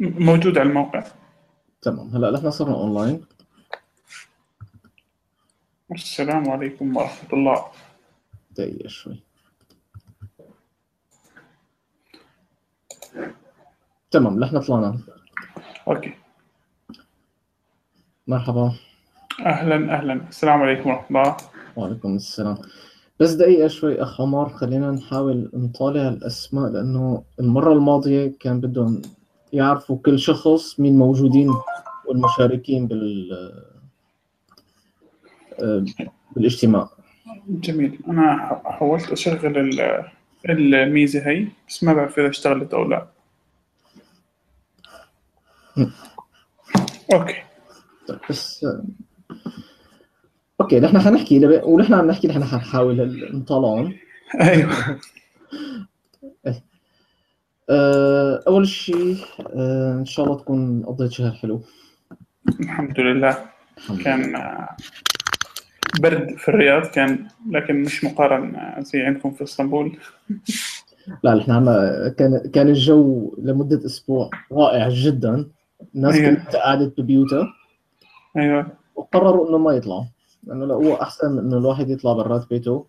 موجود على الموقع. تمام. هلا نحن صرنا أونلاين. السلام عليكم ورحمة الله. دقيقة شوي. تمام نحن طلعنا. okay. مرحبا. أهلا أهلا. السلام عليكم ورحمة الله. وعليكم السلام. بس دقيقة شوي أخ عمر خلينا نحاول نطالع الأسماء لأنه المرة الماضية كان بدهم يعرفوا كل شخص مين موجودين والمشاركين بال بالاجتماع. جميل. أنا ح- حاولت أشغل ال- الميزة هي بس ما بعرف إذا اشتغلت أو لا. okay. طيب بس okay نحن حنحكي. ونحن عم نحكي نحن حنحاول نطلعهم. أيوه. آه، أول شيء آه، إن شاء الله تكون قضيت شهر حلو. الحمد لله. كان آه، برد في الرياض كان لكن مش مقارن آه، زي عندكم في إسطنبول. لا نحن كان كان الجو لمدة أسبوع رائع جدا. الناس أيوة. كلها قعدت ببيوتها أيوه. وقرروا إنه ما يطلعوا. لأنه لا هو أحسن إنه الواحد يطلع برات بيته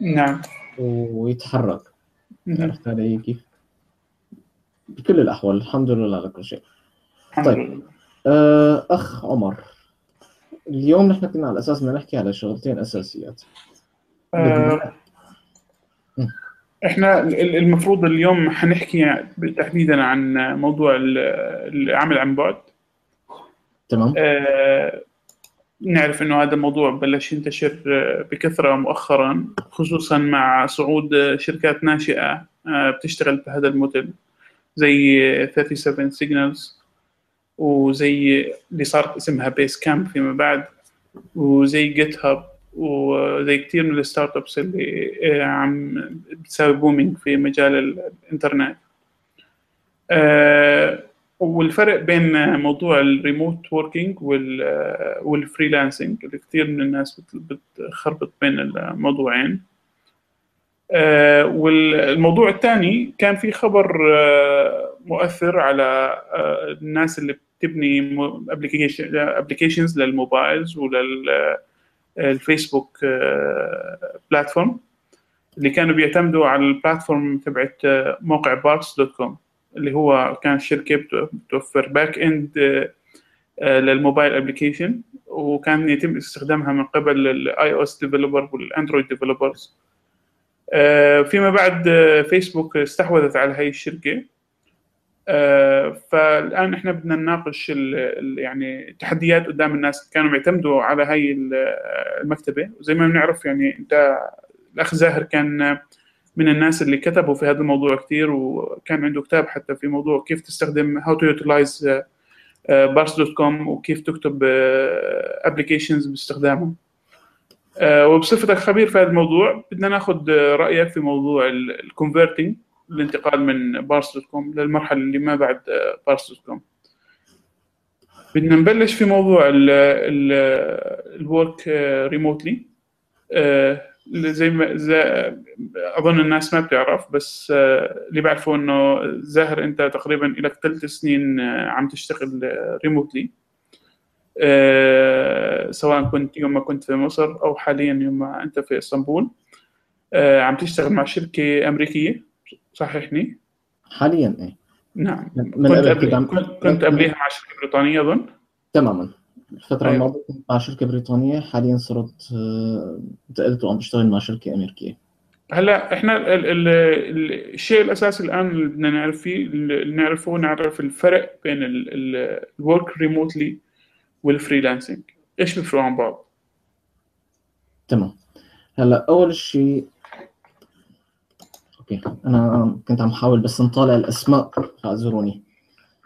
نعم. ويتحرك. عرفت علي كيف؟ بكل الأحوال الحمد لله على كل شيء. طيب. آه، أخ عمر اليوم نحن كنا على أساس بدنا نحكي على شغلتين أساسيات. آه، إحنا ال- المفروض اليوم حنحكي تحديدا عن موضوع ال- العمل عن بعد. تمام. آه، نعرف إنه هذا الموضوع بلش ينتشر بكثرة مؤخرا خصوصا مع صعود شركات ناشئة آه، بتشتغل بهذا الموديل. زي 37signals وزي اللي صارت اسمها Basecamp فيما بعد وزي GitHub وزي كثير من ال startups اللي آه، عم بتساوي booming في مجال ال- الإنترنت. آه، والفرق بين موضوع ال remote working وال freelancing اللي كثير من الناس بت- بتخربط بين الموضوعين. آه، والموضوع الثاني كان في خبر آه، مؤثر على آه، الناس اللي بتبني applications لل mobiles ولل Facebook platform اللي كانوا بيعتمدوا على ال platform تبعت موقع Parse dot com اللي هو كان شركة بتو- بتوفر back end لل mobile application وكان يتم استخدامها من قبل ال iOS developer وال Android developers فيما بعد آه، فيسبوك استحوذت على هاي الشركة. آه، فالآن إحنا بدنا نناقش يعني التحديات قدام الناس كانوا بيعتمدوا على هاي ال- المكتبة. وزي ما بنعرف يعني أنت الأخ زاهر كان من الناس اللي كتبوا في هذا الموضوع كثير وكان عنده كتاب حتى في موضوع كيف تستخدم how to utilize Parse dot com وكيف تكتب applications باستخدامه. آه، وبصفتك خبير في هذا الموضوع بدنا ناخذ آه، رأيك في موضوع ال converting الانتقال من Parse dot com للمرحلة اللي ما بعد Parse dot com بدنا نبلش في موضوع الورك ريموتلي زي ما زي أظن الناس ما بتعرف بس آه، اللي بعرفه إنه زاهر أنت تقريبا لك ثلاث سنين آه، عم تشتغل ريموتلي سواء كنت يوم ما كنت في مصر أو حاليا يوم ما أنت في إسطنبول. آه، عم تشتغل مع شركة أمريكية صححني حاليا إيه. نعم. من كنت قبل كنت قبليها مع شركة بريطانية أظن. تماما. الفترة أيوة. الماضية كنت مع شركة بريطانية حاليا صرت آه، انتقلت وعم بشتغل مع شركة أمريكية. هلأ إحنا ال ال ال الشيء الأساسي الآن اللي بدنا نعرف فيه اللي نعرفه نعرف الفرق بين ال work remotely وال freelancing. إيش بيفرقوا عن بعض؟ تمام. هلا أول شيء okay أنا كنت عم حاول بس نطالع الأسماء فاعذروني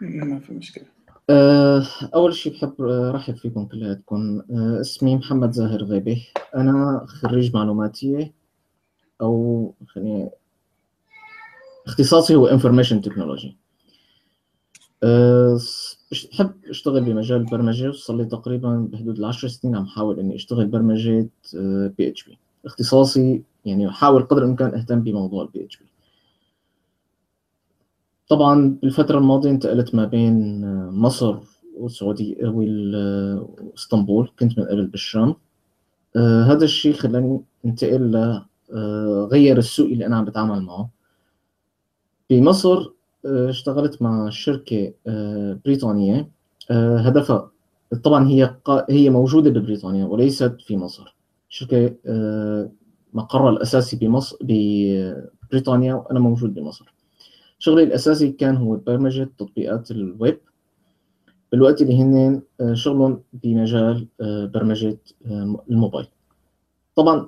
ما في مشكلة. آه، أول شيء بحب آه، رحب فيكم كلياتكم. آه، اسمي محمد زاهر غيبي. أنا خريج معلوماتية أو خليني اختصاصي هو information technology بحب أشتغل بمجال البرمجة وصار لي تقريبا بحدود العشر سنين عم حاول إني أشتغل برمجة PHP. اختصاصي يعني احاول قدر الإمكان أهتم بموضوع ال PHP. طبعا بالفترة الماضية انتقلت ما بين مصر والسعودية وإسطنبول كنت من قبل بالشام آه هذا الشيء خلاني انتقل غير السوق اللي أنا عم بتعامل معه. بمصر اشتغلت مع شركة آه بريطانية. آه هدفها طبعا هي هي موجودة ببريطانيا وليست في مصر. شركة آه مقرها الأساسي بمصر ببريطانيا وأنا موجود بمصر. شغلي الأساسي كان هو برمجة تطبيقات الويب. بالوقت اللي هن آه، شغلهم بمجال آه، برمجة آه، الموبايل. طبعا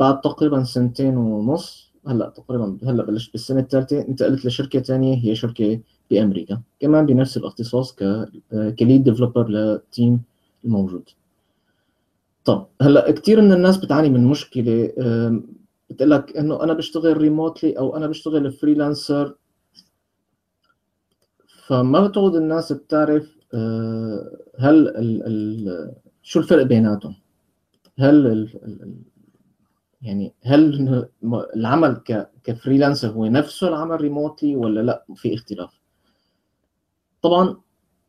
بعد تقريبا سنتين ونص هلا تقريبا هلا بلشت بالسنة الثالثة انتقلت لشركة ثانية هي شركة بأمريكا كمان بنفس الاختصاص ك ك lead developer لل team الموجود. طب هلا كثير من الناس بتعاني من مشكلة بتقول لك إنه أنا بشتغل remotely أو أنا بشتغل freelancer فما بتعود الناس بتعرف آه، هل ال ال شو الفرق بيناتهم؟ هل ال يعني هل العمل ك freelancer هو نفسه العمل remotely ولا لا؟ في اختلاف؟ طبعا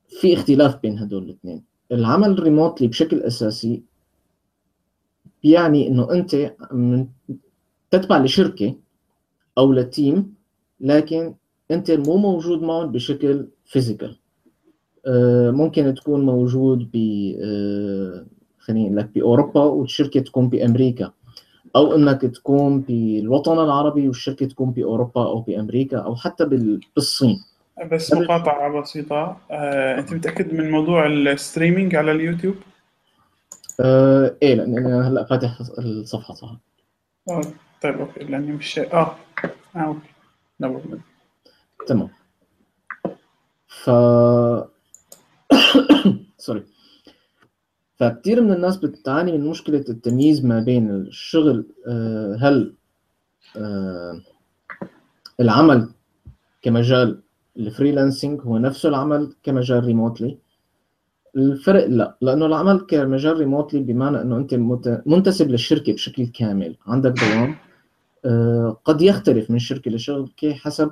في اختلاف بين هدول الاثنين. العمل remotely بشكل أساسي بيعني إنه أنت تتبع لشركة أو ل team لكن أنت مو موجود معهم بشكل physical آه، ممكن تكون موجود ب آه، خليني لك بأوروبا والشركة تكون بأمريكا. أو إنك تكون بالوطن العربي والشركة تكون باوروبا أو بامريكا أو حتى بالصين. بس مقاطعة بسيطة. آه، أنت متأكد من موضوع ال streaming على اليوتيوب؟ آه إيه لأن أنا هلأ فاتح الصفحة صح؟ آه طيب okay لأني مش آه آه okay. تمام. ف سوري فكتير من الناس بتعاني من مشكلة التمييز ما بين الشغل آه، هل آه، العمل كمجال ال freelancing هو نفسه العمل كمجال remotely؟ الفرق لا لأنه العمل كمجال remotely بمعنى إنه أنت منتسب للشركة بشكل كامل عندك دوام آه، قد يختلف من شركة لشركة حسب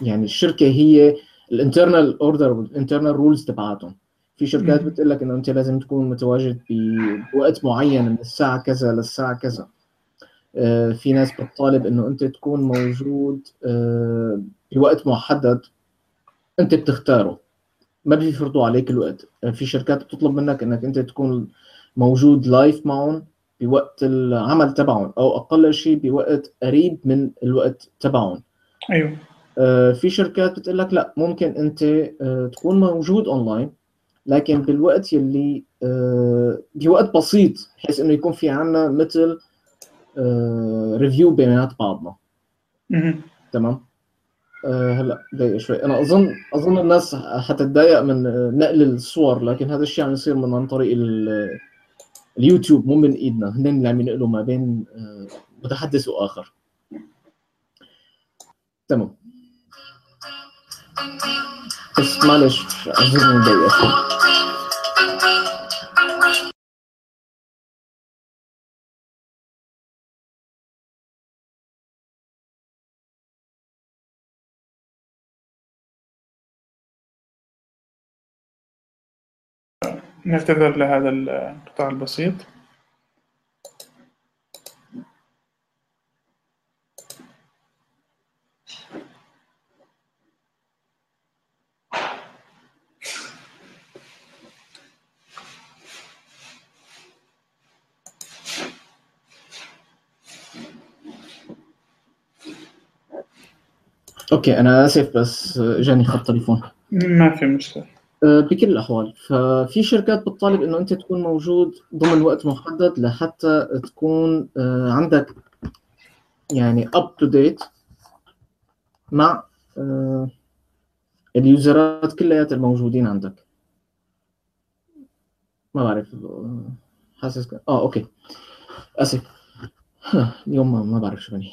يعني الشركة هي ال internal order وال internal rules تبعاتهم. في شركات بتقول لك إنه أنت لازم تكون متواجد بوقت معين من الساعة كذا للساعة كذا. آه، في ناس بتطالب إنه أنت تكون موجود آه، بوقت محدد أنت بتختاره. ما بيفرضوا عليك الوقت. آه، في شركات بتطلب منك إنك أنت تكون موجود live معهم بوقت العمل تبعهم أو أقل شيء بوقت قريب من الوقت تبعهم. أيوه. في شركات بتقول لك لا ممكن أنت تكون موجود اونلاين لكن بالوقت يلي آه، بوقت بسيط بحيث إنه يكون في عنا مثل review بينات بعضنا. تمام؟ هلا دقيقة شوي. أنا أظن أظن الناس حتتضايق من نقل الصور لكن هذا الشيء عم يصير من عن طريق اليوتيوب مو من إيدنا. هن اللي عم ينقلوا ما بين متحدث وآخر. تمام. معلش عايزين نضيق نعتذر لهذا الانقطاع البسيط. okay أنا اسف بس جاني خط تليفون. ما في مشكلة. أه، بكل الأحوال ففي شركات بتطالب إنه أنت تكون موجود ضمن وقت محدد لحتى تكون أه، عندك يعني up to date مع ال user ات كلياتها الموجودين عندك. ما بعرف حاسس آه okay. أسف. اليوم ما بعرف شو بني.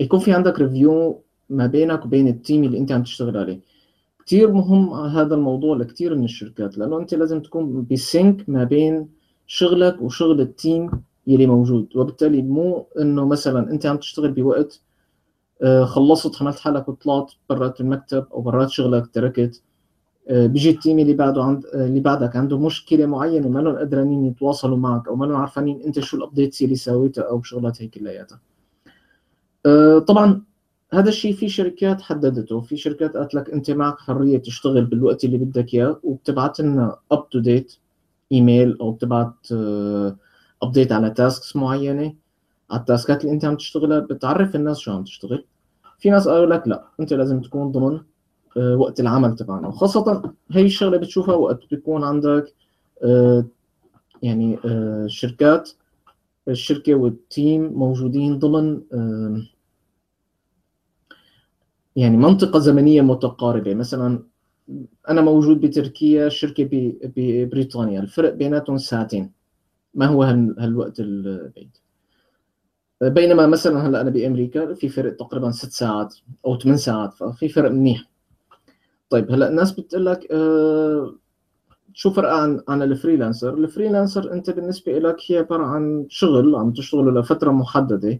يكون في عندك review ما بينك وبين ال team اللي انت عم تشتغل عليه. كثير مهم هذا الموضوع لكثير من الشركات لأنه انت لازم تكون ب sync ما بين شغلك وشغل ال team يلي موجود وبالتالي مو إنه مثلا انت عم تشتغل بوقت آه، خلصت حملت حالك وطلعت برات المكتب أو برات شغلك تركت آه، بيجي ال team اللي بعده عند آه، اللي بعدك عنده مشكلة معينة ما لهم قدرانين يتواصلوا معك أو ما لهم عارفين أنت شو ال updates اللي سويتها أو شغلات هي كلياتها. طبعا هذا الشيء في شركات حددته. في شركات قالت لك أنت معك حرية تشتغل بالوقت اللي بدك إياه وبتبعت لنا up to date email أو بتبعت update على tasks معينة. على ال task ات اللي أنت عم تشتغلها بتعرف الناس شو عم تشتغل. في ناس قالوا لك لا أنت لازم تكون ضمن آه، وقت العمل تبعنا. وخاصة هي الشغلة بتشوفها وقت بيكون عندك آه، يعني آه، شركات الشركة والتيم موجودين ضمن يعني منطقة زمنية متقاربة. مثلا أنا موجود بتركيا شركة ببريطانيا الفرق بيناتهم ساعتين. ما هو هالوقت البعيد. بينما مثلا هلأ أنا بأمريكا في فرق تقريبا ست ساعات أو ثمان ساعات ففي فرق منيح. طيب هلأ الناس بتقول لك آه شو فرق عن عن ال freelancer؟ ال freelancer انت بالنسبة لك هي عبارة عن شغل عم تشتغله لفترة محددة.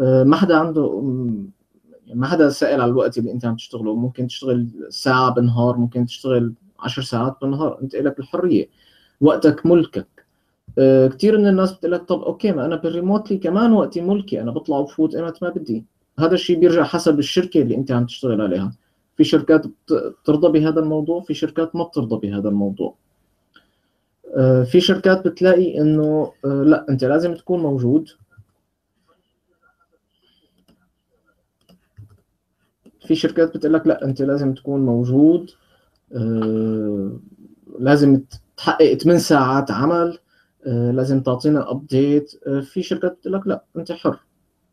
آه ما حدا عنده ما حدا سائل على الوقت اللي انت عم تشتغله. ممكن تشتغل ساعة بالنهار ممكن تشتغل 10 ساعات بالنهار انت لك الحرية. وقتك ملكك. آه، كثير من الناس بتقول لك طب okay ما أنا بال remotely كمان وقتي ملكي. أنا بطلع وبفوت إيمت ما بدي. هذا الشيء بيرجع حسب الشركة اللي انت عم تشتغل عليها. في شركات بترضى بهذا الموضوع في شركات ما بترضى بهذا الموضوع. آه، في شركات بتلاقي إنه آه، لا أنت لازم تكون موجود. في شركات بتقول لك لا أنت لازم تكون موجود. لازم تحقق 8 ساعات عمل. آه، لازم تعطينا ابديت آه، في شركات بتقول لك لا أنت حر.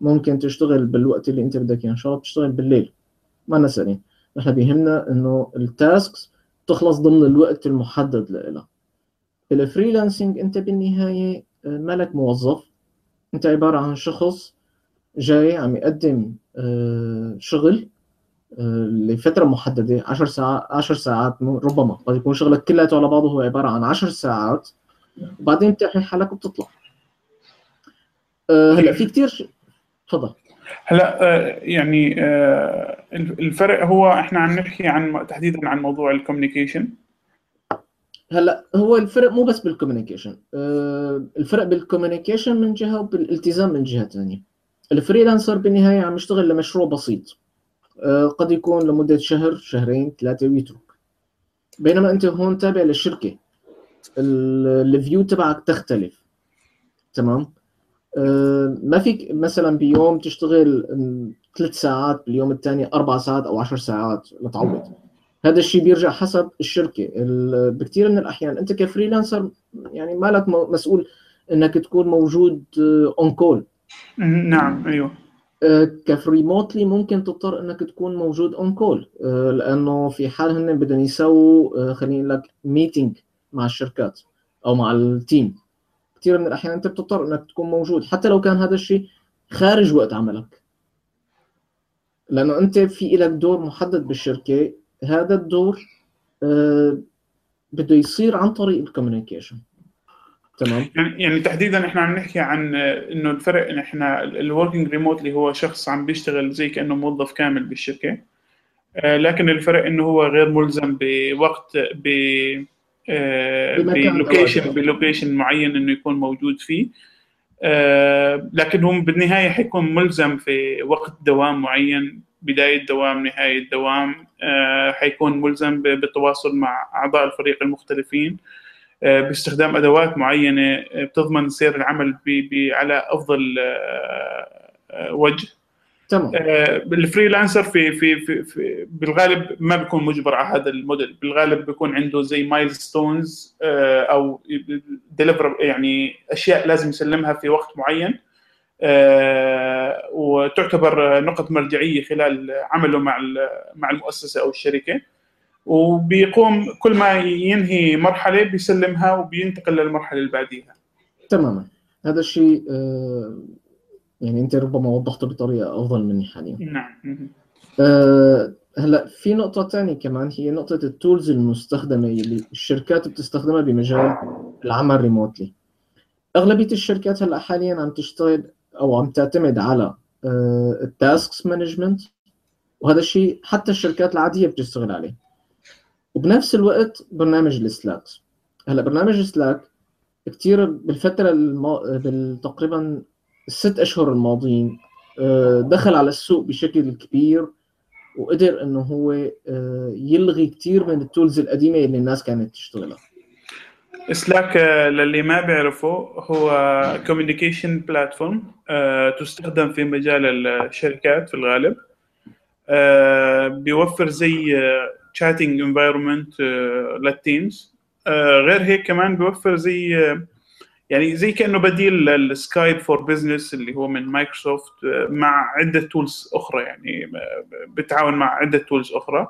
ممكن تشتغل بالوقت اللي أنت بدك إياه إن شاء الله تشتغل بالليل. مانا سألانين نحن بيهمنا انه ال tasks تخلص ضمن الوقت المحدد لها ال freelancing انت بالنهاية آه، مالك موظف. انت عبارة عن شخص جاي عم يقدم شغل لفترة محددة 10 ساعات 10 ساعات ربما قد يكون شغلك كله على بعضه هو عبارة عن 10 ساعات. وبعدين بتحمل حالك وبتطلع. هلا في كثير تفضل. هلا أه يعني أه الفرق هو إحنا عم نحكي عن تحديدا عن موضوع ال communication هلا هو الفرق مو بس بال communication أه الفرق بال communication من جهة وبالالتزام من جهة ثانية ال freelancer بالنهاية عم يشتغل لمشروع بسيط قد يكون لمدة شهر شهرين ثلاثة ويترك. بينما أنت هون تابع للشركة ال view تبعك تختلف. تمام؟ آه، ما فيك مثلا بيوم تشتغل ثلاث ساعات باليوم الثاني أربع ساعات أو عشر ساعات لتعوض هذا الشيء بيرجع حسب الشركة. بكثير من الأحيان أنت ك freelancer يعني مالك مسؤول إنك تكون موجود on آه، call نعم أيوه. آه، ك، ف remotely ممكن تضطر إنك تكون موجود on call لأنه في حال هن بدهم يسووا خلينا لك meeting مع الشركات أو مع ال team كثير من الأحيان أنت بتضطر إنك تكون موجود حتى لو كان هذا الشيء خارج وقت عملك. لأنه أنت في لك دور محدد بالشركة هذا الدور آه بده يصير عن طريق ال communication. تمام؟ يعني يعني تحديدا إحنا عم نحكي عن إنه الفرق إن إحنا ال working remote اللي هو شخص عم بيشتغل زي كأنه موظف كامل بالشركة. آه لكن الفرق إنه هو غير ملزم بوقت ب آه، ب location ب location معين إنه يكون موجود فيه. آه، لكن هم بالنهاية حيكون ملزم في وقت دوام معين بداية دوام نهاية دوام. آه، حيكون ملزم بالتواصل مع أعضاء الفريق المختلفين. باستخدام أدوات معينة بتضمن سير العمل على أفضل وجه. تمام. آه ال freelancer في, في في في بالغالب ما بيكون مجبر على هذا الموديل. بالغالب بيكون عنده زي milestones آه أو deliver يعني أشياء لازم يسلمها في وقت معين آه وتعتبر نقط مرجعية خلال عمله مع مع المؤسسة أو الشركة. وبيقوم كل ما ينهي مرحلة بيسلمها وبينتقل للمرحلة اللي بعديها. تماما. هذا الشيء آه، يعني أنت ربما وضحته بطريقة أفضل مني حاليا. نعم. أه هلا في نقطة ثانية كمان هي نقطة ال tools المستخدمة اللي الشركات بتستخدمها بمجال العمل remotely. أغلبية الشركات هلا حاليا عم تشتغل أو عم تعتمد على ال tasks management وهذا الشيء حتى الشركات العادية بتشتغل عليه. وبنفس الوقت برنامج Slack هلا برنامج Slack كثير بالفترة المو... تقريبا الست أشهر الماضيين آه، دخل على السوق بشكل كبير وقدر انه هو آه، يلغي كثير من ال tools القديمة اللي الناس كانت تشتغلها. Slack للي ما بيعرفوا هو communication platform تستخدم في مجال الشركات في الغالب. آه، بيوفر زي chatting environment لل teams غير هيك كمان بيوفر زي يعني زي كأنه بديل لل Skype for Business اللي هو من مايكروسوفت مع عدة tools أخرى يعني بتعاون مع عدة tools أخرى.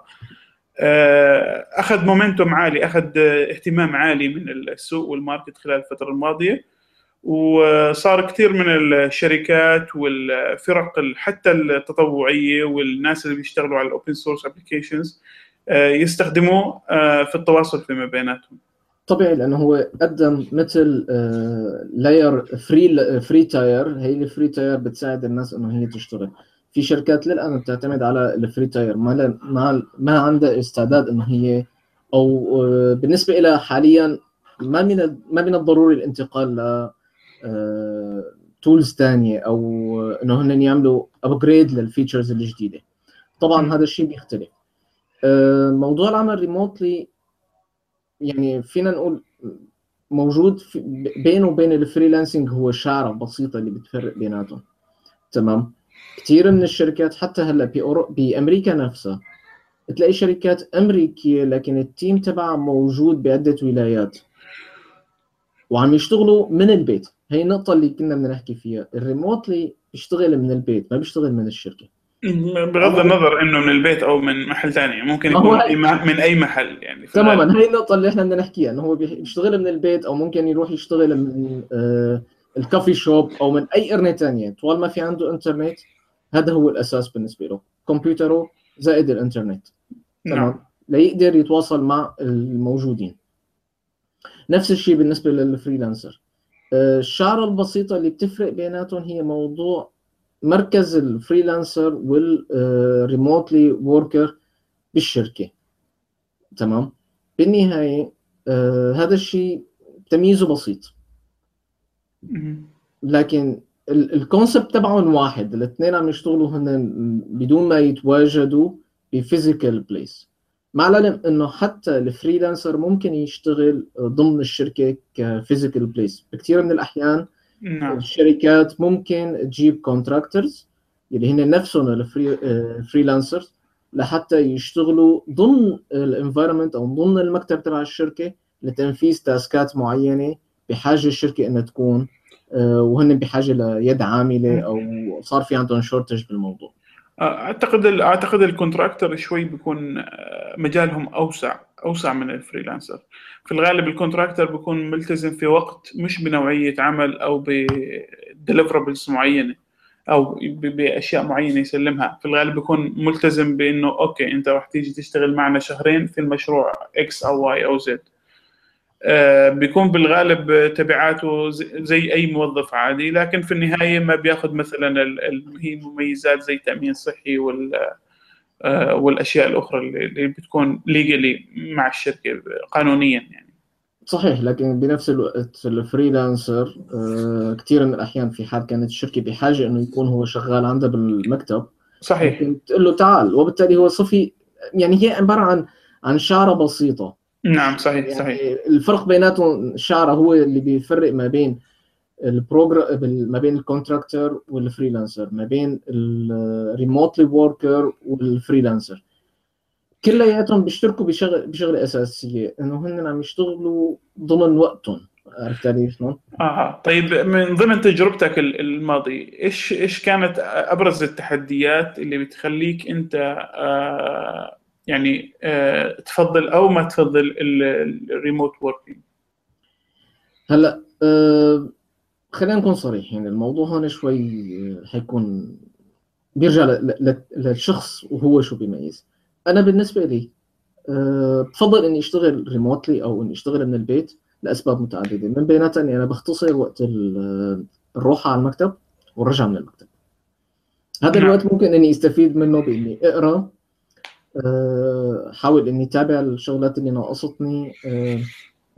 آه، أخذ momentum عالي أخذ اهتمام عالي من السوق وال market خلال الفترة الماضية. وصار كثير من الشركات والفرق حتى التطوعية والناس اللي بيشتغلوا على ال open source applications يستخدموه آه، في التواصل فيما بيناتهم. طبيعي لأنه هو قدم مثل layer free free tier هي ال free tier بتساعد الناس إنه هي تشتغل. في شركات للان بتعتمد على ال free tier ما ما ما عندها استعداد إنه هي أو آه، بالنسبة لها حاليا ما من ما من الضروري الانتقال ل tools ثانية أو إنه هن يعملوا upgrade لل features الجديدة. طبعا هذا الشيء بيختلف. آه، موضوع العمل remotely يعني فينا نقول موجود بينه وبين ال freelancing هو شعرة بسيطة اللي بتفرق بيناتهم. تمام؟ كثير من الشركات حتى هلأ بأمريكا نفسها تلاقي شركات أمريكية لكن ال team تبعها موجود بعدة ولايات وعم يشتغلوا من البيت. هي النقطة اللي كنا بدنا نحكي فيها. ال remotely بيشتغل من البيت ما بيشتغل من الشركة. بغض النظر إنه من البيت أو من محل ثاني ممكن يكون من أي محل يعني تماما. هي النقطة اللي إحنا بدنا نحكيها إنه هو بيشتغل من البيت أو ممكن يروح يشتغل من آه الكافي شوب أو من أي قرنة ثانية طوال ما في عنده إنترنت هذا هو الأساس بالنسبة له. كمبيوتره زائد الإنترنت. تمام. نعم. ليقدر يتواصل مع الموجودين. نفس الشيء بالنسبة للفريلانسر. آه، الشعرة البسيطة اللي بتفرق بيناتهم هي موضوع مركز ال freelancer وال remotely worker بالشركة. تمام؟ بالنهاية آه هذا الشيء تمييزه بسيط. لكن ال concept تبعهم واحد. الاثنين عم يشتغلوا هن بدون ما يتواجدوا ب physical place مع العلم إنه حتى ال freelancer ممكن يشتغل ضمن الشركة ك physical place بكثير من الأحيان نعم. الشركات ممكن تجيب contractors اللي هن نفسهم ال freelancers آه، لحتى يشتغلوا ضمن ال environment أو ضمن المكتب تبع الشركة لتنفيذ task ات معينة بحاجة الشركة إنها تكون آه، وهن بحاجة ليد عاملة أو صار في عندهم shortage بالموضوع أعتقد أعتقد ال contractor شوي بيكون آه، مجالهم أوسع أوسع من ال freelancer. في الغالب ال contractor بيكون ملتزم في وقت مش بنوعية عمل أو ب deliverables معينة أو بأشياء معينة يسلمها. في الغالب بيكون ملتزم بإنه okay أنت راح تيجي تشتغل معنا شهرين في المشروع X أو Y أو Z آه، بيكون بالغالب تبعاته زي أي موظف عادي لكن في النهاية ما بياخذ مثلا هي مميزات زي تامين صحي وال والأشياء الأخرى اللي بتكون legally مع الشركة قانونيا يعني. صحيح لكن بنفس الوقت ال freelancer آه، كثير من الأحيان في حال كانت الشركة بحاجة إنه يكون هو شغال عندها بالمكتب. صحيح. تقول له تعال وبالتالي هو صفي يعني هي عبارة عن عن شعرة بسيطة. نعم صحيح يعني صحيح. الفرق بيناتهم الشعره هو اللي بيفرق ما بين ال program ما بين ال contractor وال freelancer ما بين ال remotely worker وال freelancer كلياتهم بيشتركوا بشغل بشغله أساسية إنه هن عم يشتغلوا ضمن وقتهم عرفت علي شلون؟ آه طيب من ضمن تجربتك الماضي إيش إيش كانت أبرز التحديات اللي بتخليك أنت آه يعني آه تفضل أو ما تفضل الريموت وركينج؟ هلأ آه خلينا نكون صريحين يعني الموضوع هون شوي آه، حيكون بيرجع للشخص وهو شو بيميز. أنا بالنسبة لي أه بفضل إني أشتغل ريموتلي أو إني أشتغل من البيت لأسباب متعددة. من بيناتها اني أنا بختصر وقت الروحة على المكتب والرجعة من المكتب. هذا نعم. الوقت ممكن إني أستفيد منه بإني أقرأ آه، حاول إني أتابع الشغلات اللي ناقصتني آه،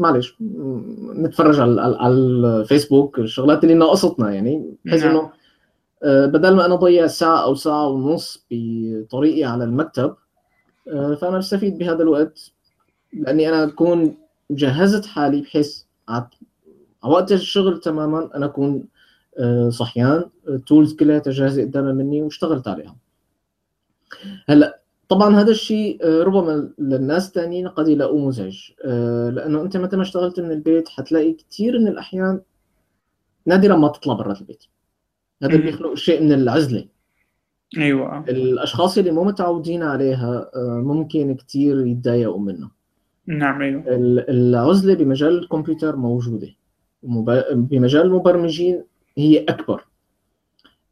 معلش نتفرج على على- الفيسبوك الشغلات اللي ناقصتنا يعني بحيث نعم. إنه آه، بدل ما أنا اضيع ساعة أو ساعة ونص بطريقي على المكتب آه، فأنا بستفيد بهذا الوقت لأني أنا أكون جهزت حالي بحيث على على وقت الشغل تماما أنا أكون آه، صحيان التولز كلها جاهزه قدامي مني واشتغلت عليها هلأ طبعا هذا الشيء آه، ربما للناس الثانيين قد يلاقوه مزعج آه، لأنه أنت متى ما اشتغلت من البيت حتلاقي كثير من الأحيان نادرا ما تطلع برا البيت. هذا. بيخلق شيء من العزلة. أيوه. الأشخاص اللي مو متعودين عليها آه، ممكن كثير يتضايقوا منها. نعم أيوه. ال- العزلة بمجال الكمبيوتر موجودة. بمجال المبرمجين هي أكبر.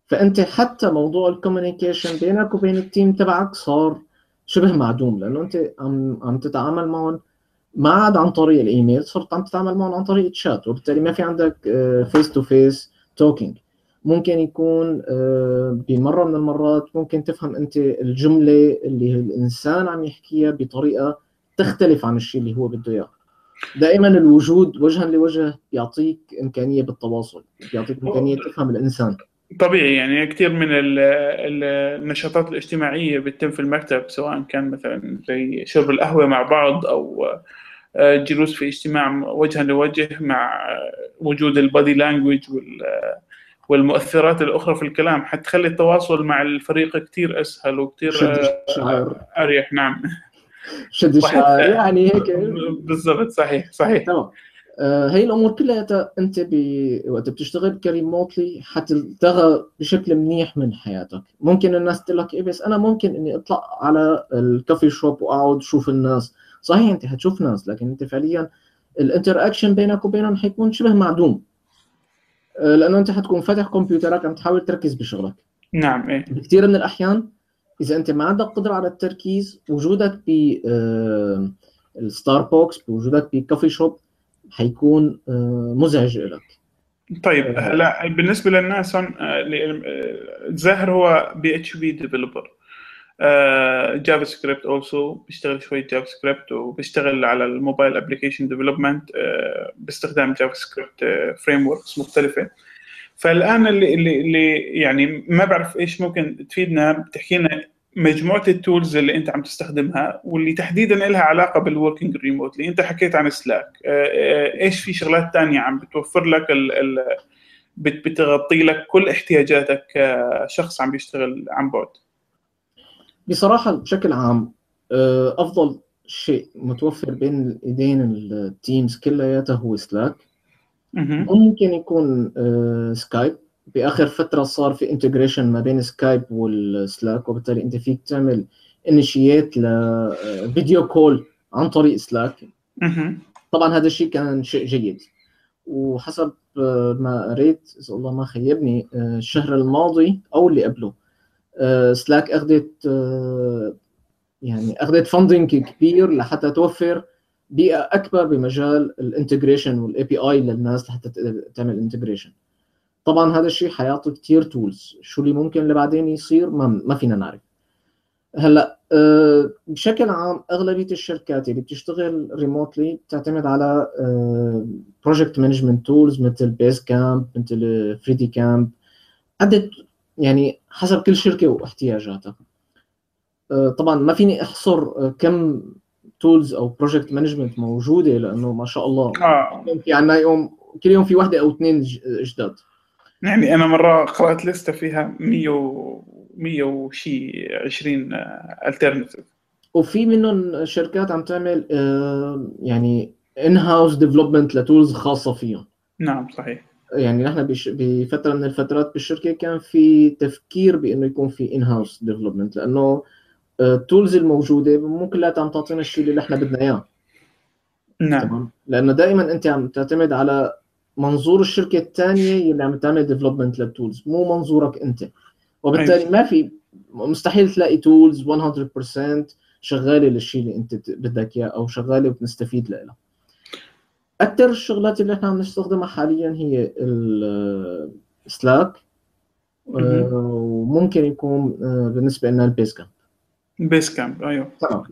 فأنت حتى موضوع ال communication بينك وبين ال team تبعك صار شبه معدوم لأنه أنت عم عم تتعامل معهم ما عاد عن طريق الإيميل صرت عم تتعامل معهم عن طريق الشات وبالتالي ما في عندك face to face talking ممكن يكون آه، بمرة من المرات ممكن تفهم أنت الجملة اللي الإنسان عم يحكيها بطريقة تختلف عن الشيء اللي هو بده إياه. دائما الوجود وجها لوجه بيعطيك إمكانية بالتواصل بيعطيك إمكانية تفهم الإنسان. طبيعي يعني كثير من ال- ال- النشاطات الاجتماعية بتتم في المكتب سواء كان مثلا زي شرب القهوة مع بعض أو آه، جلوس في اجتماع وجها لوجه مع وجود البادي لانجوج والمؤثرات الأخرى في الكلام حتخلي التواصل مع الفريق كثير أسهل وكثير آه، أريح نعم. شد الشعر يعني هيك. بالضبط صحيح صحيح. تمام. آه، هي الأمور كلها أنت ب... وقت بتشتغل كريموتلي حتلتغى بشكل منيح من حياتك. ممكن الناس تقول لك إيه بس أنا ممكن إني أطلع على الكافي شوب وأقعد أشوف الناس. صحيح أنت حتشوف ناس لكن أنت فعليا ال interaction بينك وبينهم حيكون شبه معدوم. آه، لأنه أنت حتكون فاتح كمبيوترك عم تحاول تركز بشغلك. نعم إيه. بكثير من الأحيان إذا أنت ما عندك قدرة على التركيز وجودك ب آه، الستاربوكس بوجودك ب coffee shop حيكون آه، مزعج لك. طيب هلا بالنسبة للناس هون آه، آه، هو PHP developer JavaScript also بيشتغل شوية JavaScript وبيشتغل على ال mobile application development باستخدام JavaScript frameworks مختلفة. فالآن اللي اللي اللي يعني ما بعرف إيش ممكن تفيدنا بتحكي لنا مجموعة ال tools اللي أنت عم تستخدمها واللي تحديدا لها علاقة بال working remotely أنت حكيت عن Slack إيش في شغلات تانية عم بتوفر لك ال ال بت- بتغطي لك كل احتياجاتك كشخص عم بيشتغل عن بعد؟ بصراحة بشكل عام آه، أفضل شيء متوفر بين ايدين ال teams كلياتها هو Slack. ممكن يكون آه، Skype باخر فترة صار في integration ما بين Skype وال Slack وبالتالي أنت فيك تعمل initiate ل video call عن طريق Slack. طبعا هذا الشيء كان شيء جيد. وحسب آه، ما قريت إذا الله ما خيبني آه، الشهر الماضي أو اللي قبله Slack أخذت آه، يعني أخذت funding كبير لحتى توفر بيئة أكبر بمجال ال integration وال API للناس لحتى تقدر تعمل integration طبعا هذا الشيء حيعطي كثير tools شو اللي ممكن اللي بعدين يصير؟ ما, ما فينا نعرف. هلأ آه، بشكل عام أغلبية الشركات اللي بتشتغل remotely بتعتمد على project management tools مثل Basecamp مثل Freedcamp عدد يعني حسب كل شركة واحتياجاتها. آه، طبعا ما فيني أحصر آه، كم tools أو project management موجودة لأنه ما شاء الله في عنا يوم كل يوم في واحدة أو اثنين جداد. يعني أنا مرة قرأت لستة فيها 100 و 100 وشي 20 alternative وفي منهم شركات عم تعمل آه، يعني in-house development ل tools خاصة فيهم. نعم صحيح. يعني نحن بفترة من الفترات بالشركة كان في تفكير بإنه يكون في in-house development لأنه ال tools الموجودة مو كلها عم تعطينا الشيء اللي نحن بدنا إياه. نعم. تمام؟ لأنه دائما أنت عم تعتمد على منظور الشركة الثانية اللي عم تعمل development لل tools مو منظورك أنت. وبالتالي ما في مستحيل تلاقي tools 100% شغالة للشيء اللي أنت بدك إياه أو شغالة وبنستفيد لها. أكثر الشغلات اللي إحنا عم نستخدمها حاليا هي ال Slack آه، وممكن يكون آه، بالنسبة لنا ال Basecamp Basecamp أيوه. تمام.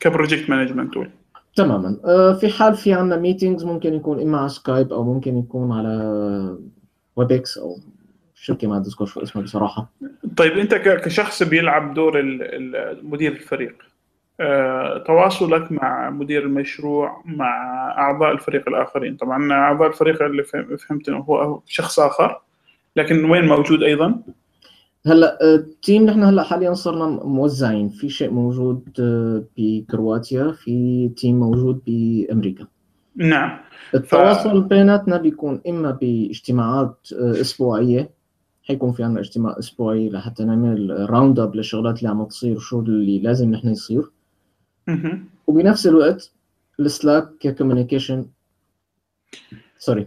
ك project management tool تماما. آه، في حال في عندنا meetings ممكن يكون إما على Skype أو ممكن يكون على Webex أو شركة ما أذكر شو اسمها بصراحة. طيب أنت كشخص بيلعب دور مدير الفريق آه، تواصلك مع مدير المشروع مع أعضاء الفريق الآخرين. طبعا أعضاء الفريق اللي فهم- فهمت انه هو شخص آخر لكن وين موجود أيضا؟ هلا آه، ال team نحن هلا حاليا صرنا موزعين. في شيء موجود آه، بكرواتيا في team موجود بأمريكا. نعم. التواصل بيناتنا بيكون إما باجتماعات آه، أسبوعية حيكون في عنا اجتماع أسبوعي لحتى نعمل round up للشغلات اللي عم تصير وشو اللي لازم نحن يصير. وبنفس الوقت ال Slack ك communication sorry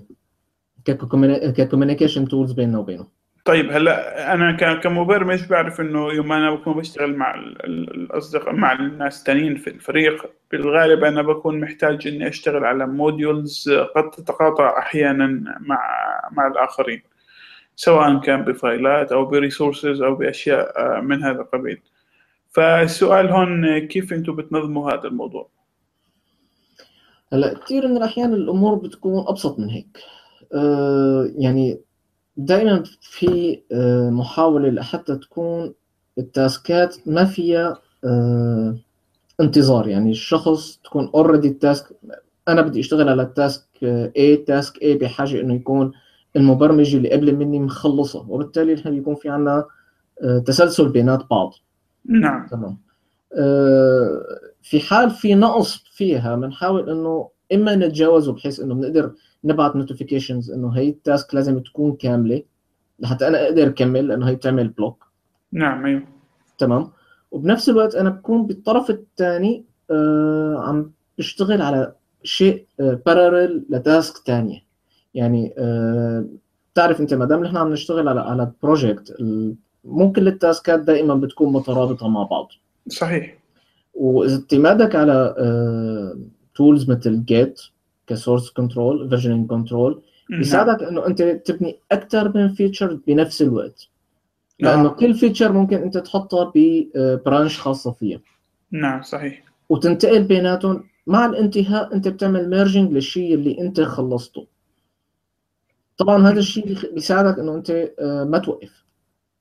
ك communication tools بيننا وبينه طيب هلا أنا كمبرمج بعرف إنه يوم أنا بكون بشتغل مع ال- ال- الاصدقاء مع الناس التانيين في الفريق بالغالب أنا بكون محتاج إني أشتغل على modules قد تتقاطع أحيانا مع مع الآخرين سواء كان بفايلات أو بريسورسز أو بأشياء آه، من هذا القبيل. فالسؤال هون كيف أنتم بتنظموا هذا الموضوع؟ هلا كثير من الأحيان الأمور بتكون أبسط من هيك. آه، يعني دائما في آه، محاولة لحتى تكون التاسكات ما فيها آه، انتظار. يعني الشخص تكون already ال task أنا بدي أشتغل على ال task A task A بحاجة إنه يكون المبرمج اللي قبل مني مخلصه وبالتالي نحن بيكون في عنا آه، تسلسل بينات بعض. نعم. تمام. آه، في حال في نقص فيها بنحاول إنه إما نتجاوزه بحيث إنه بنقدر نبعث notifications إنه هي ال task لازم تكون كاملة لحتى أنا أقدر اكمل لأنه هي بتعمل block نعم أيوه. تمام؟ وبنفس الوقت أنا بكون بالطرف الثاني آه عم بشتغل على شيء parallel ل task ثانية يعني آه بتعرف أنت ما دام نحن عم نشتغل على على project ممكن التاسكات دائما بتكون مترابطة مع بعض. صحيح. وإذا اعتمادك على tools مثل Git ك source control versioning control. نعم. بيساعدك إنه أنت تبني أكثر من feature بنفس الوقت. لأنه آه. كل feature ممكن أنت تحطها ب branch خاصة فيها. نعم صحيح. وتنتقل بيناتهم مع الانتهاء. أنت بتعمل merging للشيء اللي أنت خلصته. طبعا هذا الشيء بيساعدك إنه أنت آه، ما توقف.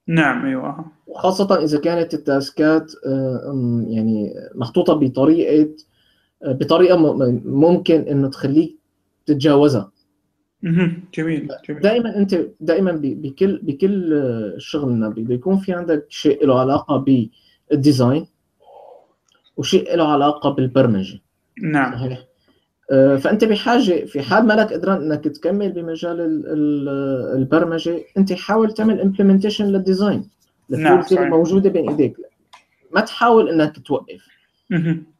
نعم أيوه. وخاصة إذا كانت التاسكات آه، يعني محطوطة بطريقة بطريقة م- ممكن إنه تخليك تتجاوزها. جميل جميل. دائما أنت دائما بكل بكل شغلنا بي- بيكون في عندك شيء له علاقة بال design وشيء له علاقة بالبرمجة. نعم. صحيح آه، فأنت بحاجة في حال ما لك قدران إنك تكمل بمجال ال- ال- البرمجة أنت حاول تعمل implementation لل design. نعم،. موجودة بين إيديك. ما تحاول إنك توقف.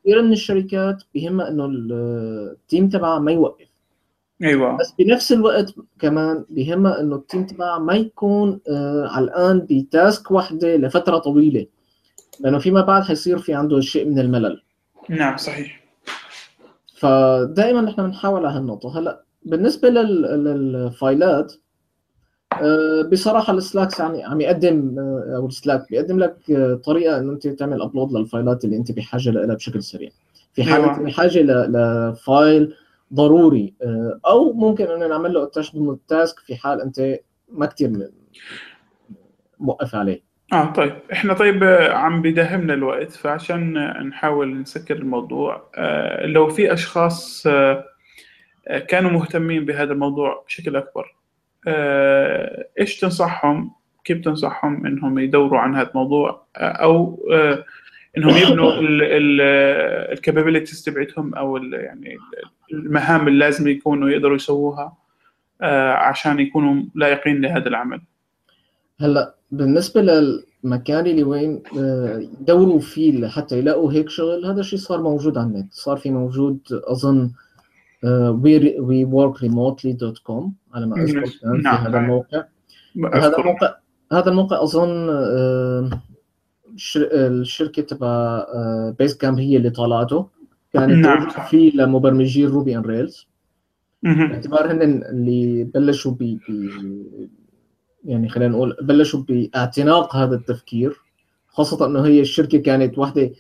كثير من الشركات بيهمها إنه ال team تبعها ما يوقف. أيوه. بس بنفس الوقت كمان بيهمها إنه ال team تبعها ما يكون آه علقان ب task واحدة لفترة طويلة. لأنه فيما بعد حيصير في عنده شيء من الملل. نعم صحيح. فدائما نحن بنحاول على هالنقطة. هلأ بالنسبة لل... لل file ات بصراحة ال Slack عم عم يقدم آه، أو ال Slack بيقدم لك آه، طريقة إنه أنت تعمل upload لل file ات اللي أنت بحاجة لها بشكل سريع. في حال أيوة. بحاجة ل file ضروري آه، أو ممكن إنه نعمل له attach ضمن ال task في حال أنت ما كثير موقف عليه. آه طيب. إحنا طيب آه، عم بداهمنا الوقت فعشان آه، نحاول نسكر الموضوع آه، لو في أشخاص آه، آه، كانوا مهتمين بهذا الموضوع بشكل أكبر آه، إيش تنصحهم؟ كيف تنصحهم إنهم يدوروا عن هذا الموضوع؟ آه، أو آه، إنهم يبنوا ال capabilities تبعتهم أو يعني المهام اللي لازم يكونوا يقدروا يسووها آه، عشان يكونوا لائقين لهذا العمل. هلا بالنسبة للمكان اللي وين آه، يدوروا فيه لحتى يلاقوا هيك شغل هذا الشيء صار موجود على النت صار في موجود أظن we we work remotely dot com على ما أذكر كان في نعم. هذا الموقع هذا. الموقع هذا الموقع أظن آه، الشر- الشركة تبع Basecamp هي اللي طلعته كانت نعم. فيه لمبرمجي Ruby on Rails. باعتبار هن اللي بلشوا ب ب- يعني خلينا نقول بلشوا بإعتناق هذا التفكير خاصة إنه هي الشركة كانت واحدة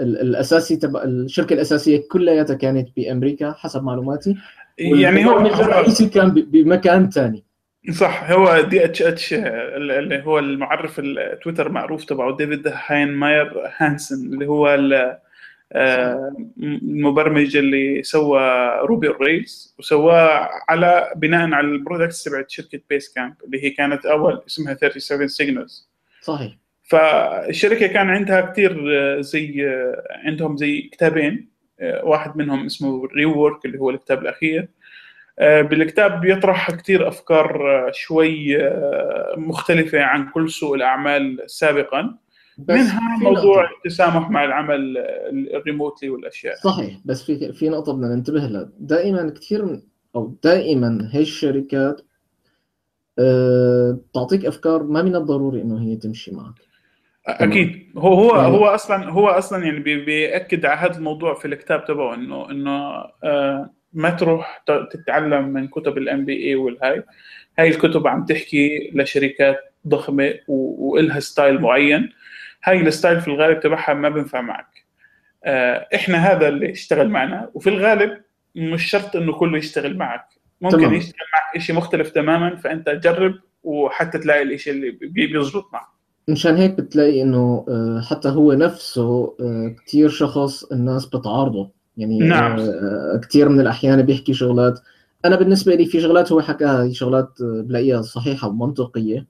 الأساسي تبع الشركة الأساسية كلياتها كانت بأمريكا حسب معلوماتي. يعني هو الرئيسي كان بمكان ثاني صح هو DHH اللي هو المعرف التويتر معروف تبعه David Heinemeier Hansson اللي هو المبرمج اللي سوى Ruby Rails وسواه على بناء على ال products تبعت شركة Basecamp اللي هي كانت أول اسمها 37 signals صحيح. فالشركة كان عندها كثير زي عندهم زي كتابين. واحد منهم اسمه Rework اللي هو الكتاب الأخير. بالكتاب بيطرح كثير أفكار شوي مختلفة عن كل سوق الأعمال سابقا. منها موضوع التسامح مع العمل الريموتلي والأشياء. صحيح بس في في نقطة بدنا ننتبه لها. دائما كثير أو دائما هي الشركات بتعطيك أه أفكار ما من الضروري إنه هي تمشي معك. أكيد. هو هو هو أصلا هو أصلا يعني بيأكد على هذا الموضوع في الكتاب تبعه انه إنه أه ما تروح تتعلم من كتب ال MBA والهاي. هاي الكتب عم تحكي لشركات ضخمة وإلها style معين. هاي ال style في الغالب تبعها ما بينفع معك. آه، إحنا هذا اللي اشتغل معنا. وفي الغالب مش شرط إنه كله يشتغل معك. ممكن تمام. يشتغل معك شيء مختلف تماما فأنت جرب وحتى تلاقي الشيء اللي بيزبط معك. مشان هيك بتلاقي إنه آه، حتى هو نفسه آه، كثير شخص الناس بتعارضه. يعني نعم. كثير من الأحيان بيحكي شغلات. أنا بالنسبة لي في شغلات هو حكاها هي شغلات بلاقيها صحيحة ومنطقية.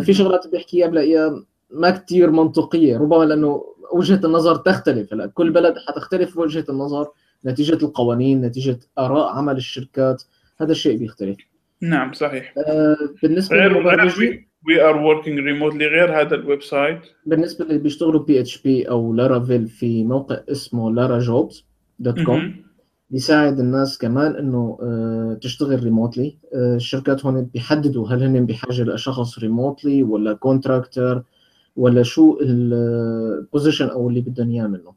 في شغلات بيحكيها بلاقيها ما كثير منطقية. ربما لأنه وجهة النظر تختلف. هلا كل بلد حتختلف وجهة النظر نتيجة القوانين نتيجة آراء عمل الشركات هذا الشيء بيختلف. نعم صحيح. آه بالنسبة للمبرمجين we are working remotely غير هذا ال website بالنسبة اللي بيشتغلوا PHP أو Laravel في موقع اسمه Larajobs dot com بيساعد الناس كمان إنه آه، تشتغل remotely آه، الشركات هون بيحددوا هل هن بحاجة لشخص remotely ولا contractor ولا شو ال position أو اللي بدهم إياه منه.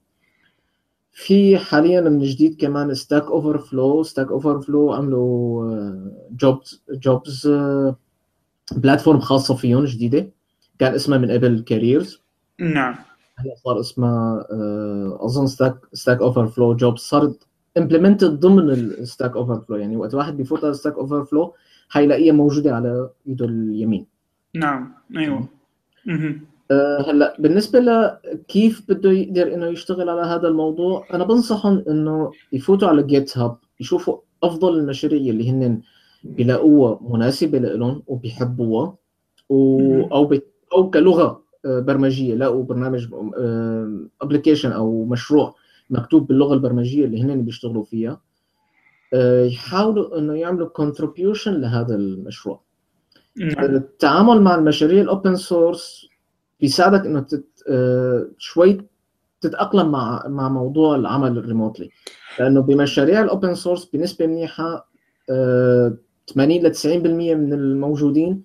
في حاليا من جديد كمان Stack Overflow Stack Overflow عملوا jobs jobs platform خاصة فيهم جديدة. كان اسمها من قبل Careers. نعم. هلا صار اسمها آه، أظن Stack Stack Overflow Jobs صارت implemented ضمن ال Stack Overflow يعني وقت واحد بيفوت على ال Stack Overflow حيلاقيها موجودة على إيده اليمين. نعم. أيوه. أه هلا بالنسبة لكيف بده يقدر إنه يشتغل على هذا الموضوع أنا بنصحهم إنه يفوتوا على GitHub يشوفوا أفضل المشاريع اللي هن بيلاقوها مناسبة لهم وبيحبوها و... أو ب... أو كلغة آه، برمجية. لاقوا برنامج application آه، أو مشروع مكتوب باللغة البرمجية اللي هن بيشتغلوا فيها. آه، يحاولوا إنه يعملوا contribution لهذا المشروع. نعم. التعامل مع المشاريع ال open source بيساعدك إنه تت... شوي تتأقلم مع مع موضوع العمل ال remotely لأنه بمشاريع ال open source بنسبة منيحة 80 ل 90% من الموجودين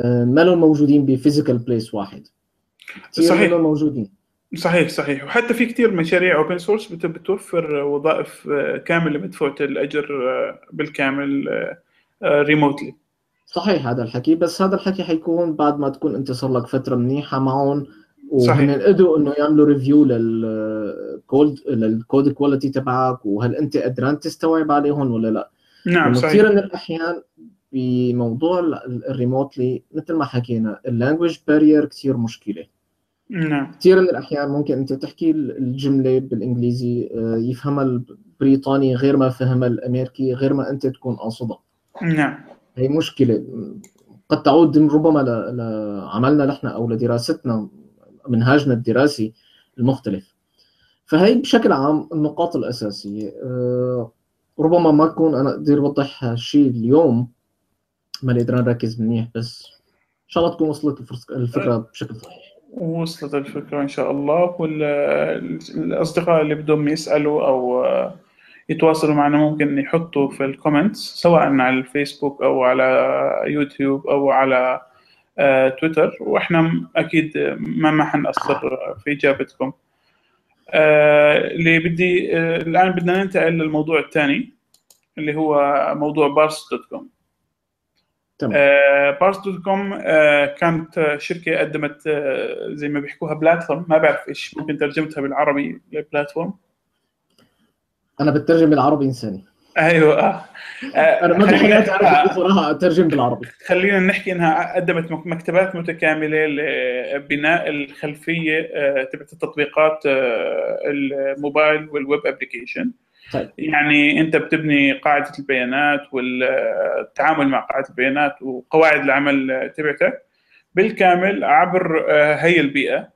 آه، ما لهم موجودين ب physical place واحد؟ صحيح. موجودين. صحيح صحيح. وحتى في كثير مشاريع open source بتوفر وظائف آه، كاملة مدفوعه الأجر بالكامل remotely صحيح هذا الحكي. بس هذا الحكي حيكون بعد ما تكون انت صار لك فترة منيحة معهم وهن قدروا إنه يعملوا review لل code لل code quality تبعك وهل أنت قدران تستوعب عليهم ولا لا. نعم صحيح. كثير من الأحيان بموضوع ال remotely مثل ما حكينا ال language barrier كثير مشكلة. نعم. كثير من الأحيان ممكن أنت تحكي الجملة بالإنجليزي آه، يفهمها البريطاني غير ما فهمها الأمريكي غير ما أنت تكون قاصدها. نعم. هي مشكلة. قد تعود ربما لعملنا نحن أو لدراستنا منهاجنا الدراسي المختلف. فهي بشكل عام النقاط الأساسية أه، ربما ما أكون أنا أقدر اوضح هالشيء اليوم ما قدران نركز منيح بس إن شاء الله تكون وصلت الفكرة بشكل صحيح. وصلت الفكرة إن شاء الله. والاصدقاء اللي بدهم يسألوا أو يتواصلوا معنا ممكن يحطوا في ال comments سواء على الفيسبوك أو على يوتيوب أو على آه، تويتر. وإحنا أكيد ما ما حنقصر في إجابتكم. اللي بدي آه، الآن بدنا ننتقل للموضوع الثاني اللي هو موضوع بارس دوت كوم. تمام. بارس دوت كوم كانت شركة قدمت آه، زي ما بيحكوها platform. ما بعرف إيش ممكن ترجمتها بالعربي ل platform؟ أنا بترجم بالعربي إنساني. أيوه. آه. آه، أنا ما بحكي أعرف أترجم بالعربي. خلينا نحكي إنها قدمت مك- مكتبات متكاملة لبناء الخلفية آه، تبعت التطبيقات الموبايل وال web application طيب. يعني أنت بتبني قاعدة البيانات والتعامل مع قاعدة البيانات وقواعد العمل تبعتك بالكامل عبر هي البيئة.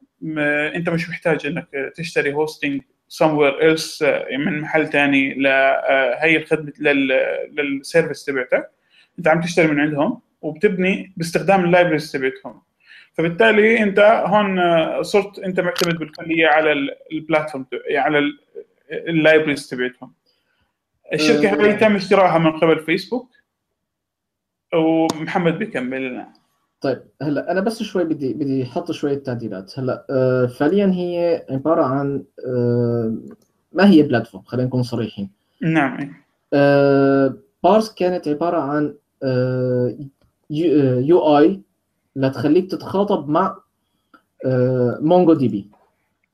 أنت مش محتاج إنك تشتري hosting somewhere else آه، من محل ثاني لهي الخدمة لل- لل service تبعتك. أنت عم تشتري من عندهم وبتبني باستخدام ال libraries تبعتهم. فبالتالي أنت هون آه، صرت أنت معتمد بالكلية على ال- ال platform ت- على ال- ال libraries تبعتهم. الشركة. هاي تم اشتراها من قبل فيسبوك ومحمد بيكمل لنا طيب هلا أنا بس شوي بدي بدي أحط شوية تعديلات هلا آه، فعليا هي عبارة عن آه، ما هي platform؟ خلينا نكون صريحين. نعم. آه، بارس كانت عبارة عن UI لتخليك تتخاطب مع MongoDB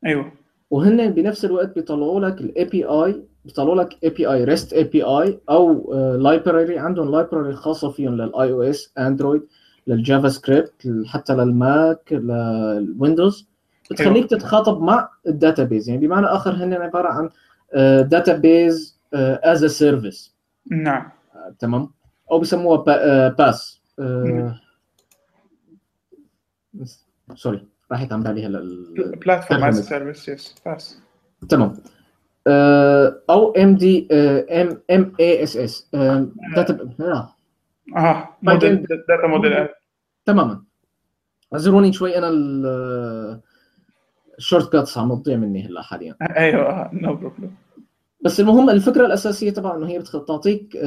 أيوه. وهن بنفس الوقت بيطلعوا لك ال API بيطلعوا لك اي بي اي ريست اي بي اي أو library عندهم library خاصة فيهم لل iOS Android لل JavaScript حتى لل Mac لل Windows. بتخليك تتخاطب مع ال database. يعني بمعنى آخر هن عبارة عن database as a service نعم. تمام؟ أو بسموها BaaS. مم. sorry راحت عن بالي هلا platform as. service yes BaaS. تمام. آه، أو ام دي ام ام اي اس اس داتا آه model data model تماما. اعذروني شوي أنا ال- ال shortcuts عم تضيع مني هلا حاليا. أيوه no problem بس المهم الفكرة الأساسية طبعا إنه هي بتعطيك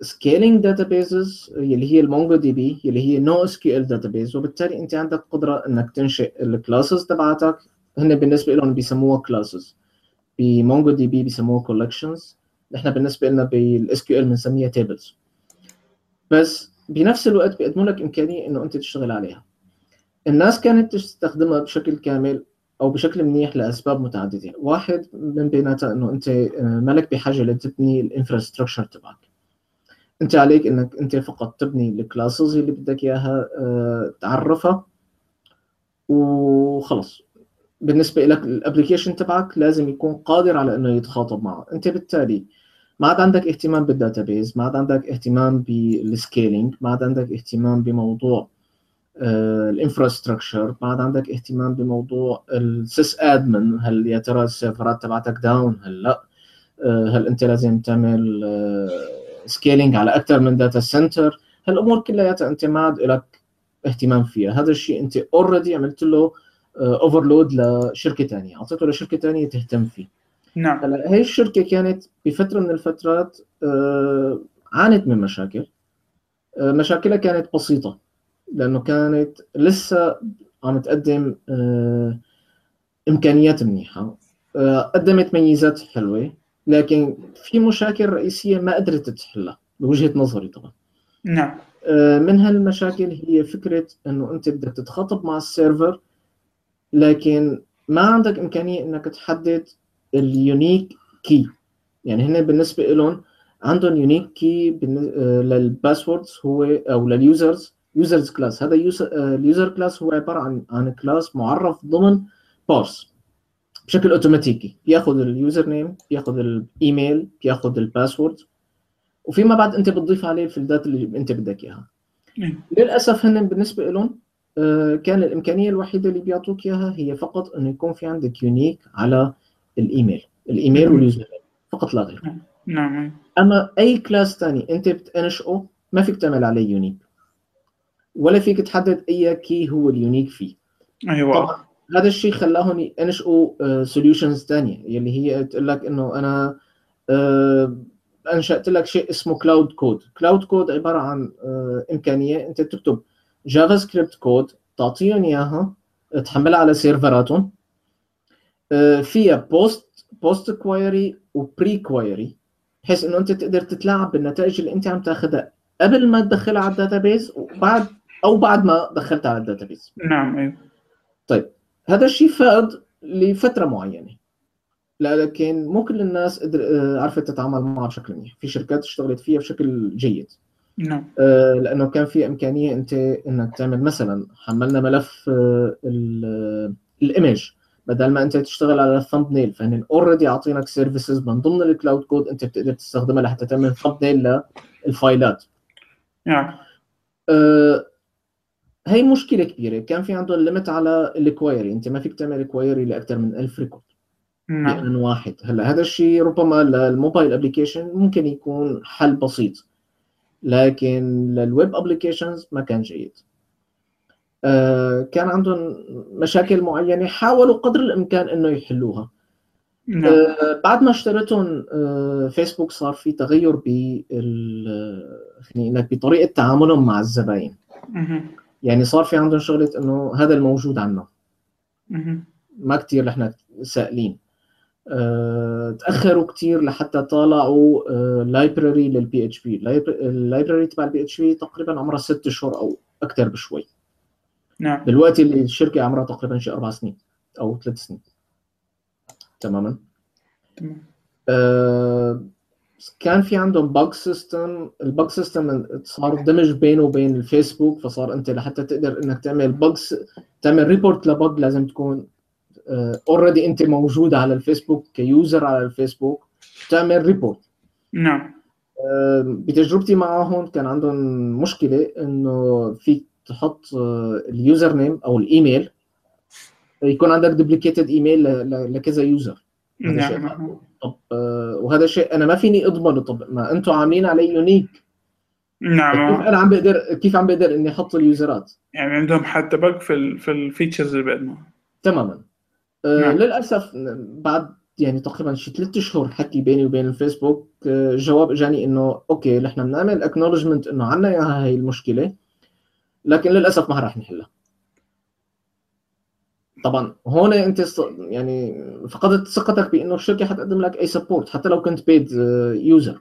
scaling databases اللي هي ال MongoDB اللي هي NoSQL database وبالتالي أنت عندك قدرة إنك تنشئ ال classes تبعتك هن بالنسبة لهم بيسموها classes ب MongoDB بيسموها collections نحن بالنسبة لنا بال SQL بنسميها tables بس بنفس الوقت بيقدموا لك إمكانية إنه أنت تشتغل عليها. الناس كانت تستخدمها بشكل كامل أو بشكل منيح لأسباب متعددة. واحد من بيناتها إنه أنت آه، مالك بحاجة لتبني ال infrastructure تبعك. أنت عليك إنك أنت فقط تبني ال classes اللي بدك إياها آه، تعرفها وخلص. بالنسبة لك ال application تبعك لازم يكون قادر على إنه يتخاطب معه. أنت بالتالي ما عاد عندك اهتمام بال database؟ ما عاد عندك اهتمام بال scaling؟ ما عاد عندك اهتمام بموضوع ال infrastructure؟ ما عاد عندك اهتمام بموضوع ال sysadmin هل يا ترى السيرفرات تبعتك down؟ هل لا؟ آه، هل انت لازم تعمل scaling على أكثر من data center هالامور كلياتها انت ما عاد لك اهتمام فيها؟ هذا الشيء أنت already عملت له overload لشركة ثانية أعطيته لشركة ثانية تهتم فيه. نعم. هلا هي الشركة كانت بفترة من الفترات آه، عانت من مشاكل. آه، مشاكلها كانت بسيطة لأنه كانت لسه عم تقدم آه، إمكانيات منيحة. قدمت ميزات حلوة لكن في مشاكل رئيسية ما قدرت تحلها بوجهة نظري طبعا. نعم. من هالمشاكل هي فكرة إنه أنت بدك تتخاطب مع السيرفر لكن ما عندك إمكانية إنك تحدد ال unique key يعني هنا بالنسبة لهم عندهم unique key لل passwords هو أو لل users users class هذا ال user class هو عبارة عن عن class معرف ضمن بارس بشكل اوتوماتيكي بياخذ ال username بياخذ الايميل بياخذ ال password وفيما بعد أنت بتضيف عليه ال field ات اللي أنت بدك إياها. إيه. للأسف هن بالنسبة لهم آه، كان الإمكانية الوحيدة اللي بيعطوك إياها هي فقط إنه يكون في عندك unique على ال email. ال email مم. وال user. فقط لا غير. نعم. أما أي class ثاني انت بتنشئه ما فيك تعمل عليه unique ولا فيك تحدد أي key هو ال unique فيه. أيوه. طبعا هذا الشيء خلاهم ينشئوا solutions ثانية يلي هي تقول لك إنه أنا آه، أنشأت لك شيء اسمه cloud code cloud code عبارة عن آه، إمكانية أنت تكتب JavaScript code تعطيهم إياها تحملها على سيرفراتهم آه، فيها post post query و pre query بحيث إنه أنت تقدر تتلاعب بالنتائج اللي أنت عم تاخذها قبل ما تدخلها على ال database وبعد أو بعد ما دخلتها على ال database. نعم أيوه. طيب هذا الشيء فاد لفترة معينة. لكن مو كل الناس قدر آه، عرفت تتعامل معها بشكل منيح. في شركات اشتغلت فيها بشكل جيد. نعم. آه، لأنه كان في إمكانية أنت إنك تعمل مثلا حملنا ملف آه، ال image بدل ما أنت تشتغل على ال thumb فهن already عاطينك services من ضمن ال cloud code أنت بتقدر تستخدمها لحتى تعمل thumb للفايلات. نعم. أه هي مشكلة كبيرة. كان في عندهم limit على ال query أنت ما فيك تعمل query لأكثر من 1000 record نعم. بآن واحد. هلأ هذا الشيء ربما لل mobile application ممكن يكون حل بسيط لكن لل web applications ما كان جيد. كان عندهم مشاكل معينة حاولوا قدر الإمكان إنه يحلوها. نعم. آه، بعد ما اشتريتهم آه، فيسبوك صار في تغير ب خلينا بطريقة تعاملهم مع الزباين. يعني صار في عندهم شغلة إنه هذا الموجود عنا. ما كثير نحن سائلين. آه، تأخروا كثير لحتى طالعوا library لل PHP ال library تبع ال PHP تقريبا عمرها ست اشهر أو أكثر بشوي. نعم. دلوقتي اللي الشركة عمرها تقريبا شي أربع سنين أو ثلاث سنين. تماما؟ تمام. آه، كان في عندهم bug system ال bug system صار دمج بينه وبين الفيسبوك فصار أنت لحتى تقدر إنك تعمل bugs تعمل report ل bug لازم تكون already أنت موجود على الفيسبوك ك user على الفيسبوك تعمل report نعم. آه، بتجربتي معهم كان عندهم مشكلة إنه فيك تحط آه، ال username أو الإيميل يكون عندك duplicated email لكذا user. نعم. طب آه، وهذا شيء أنا ما فيني أضمنه. طب ما أنتم عاملين عليه unique كيف نعم أنا عم بقدر كيف عم بقدر إني أحط اليوزرات؟ يعني عندهم حتى bug في ال في ال features اللي بيقدموها. تماما. آه نعم. للأسف بعد يعني تقريبا شي ثلاث اشهر حكي بيني وبين الفيسبوك آه جواب إجاني إنه okay نحن بنعمل acknowledgment إنه عنا إياها هي المشكلة. لكن للأسف ما راح نحلها. طبعا هون أنت يعني فقدت ثقتك بأنه الشركة حتقدم لك أي support حتى لو كنت paid user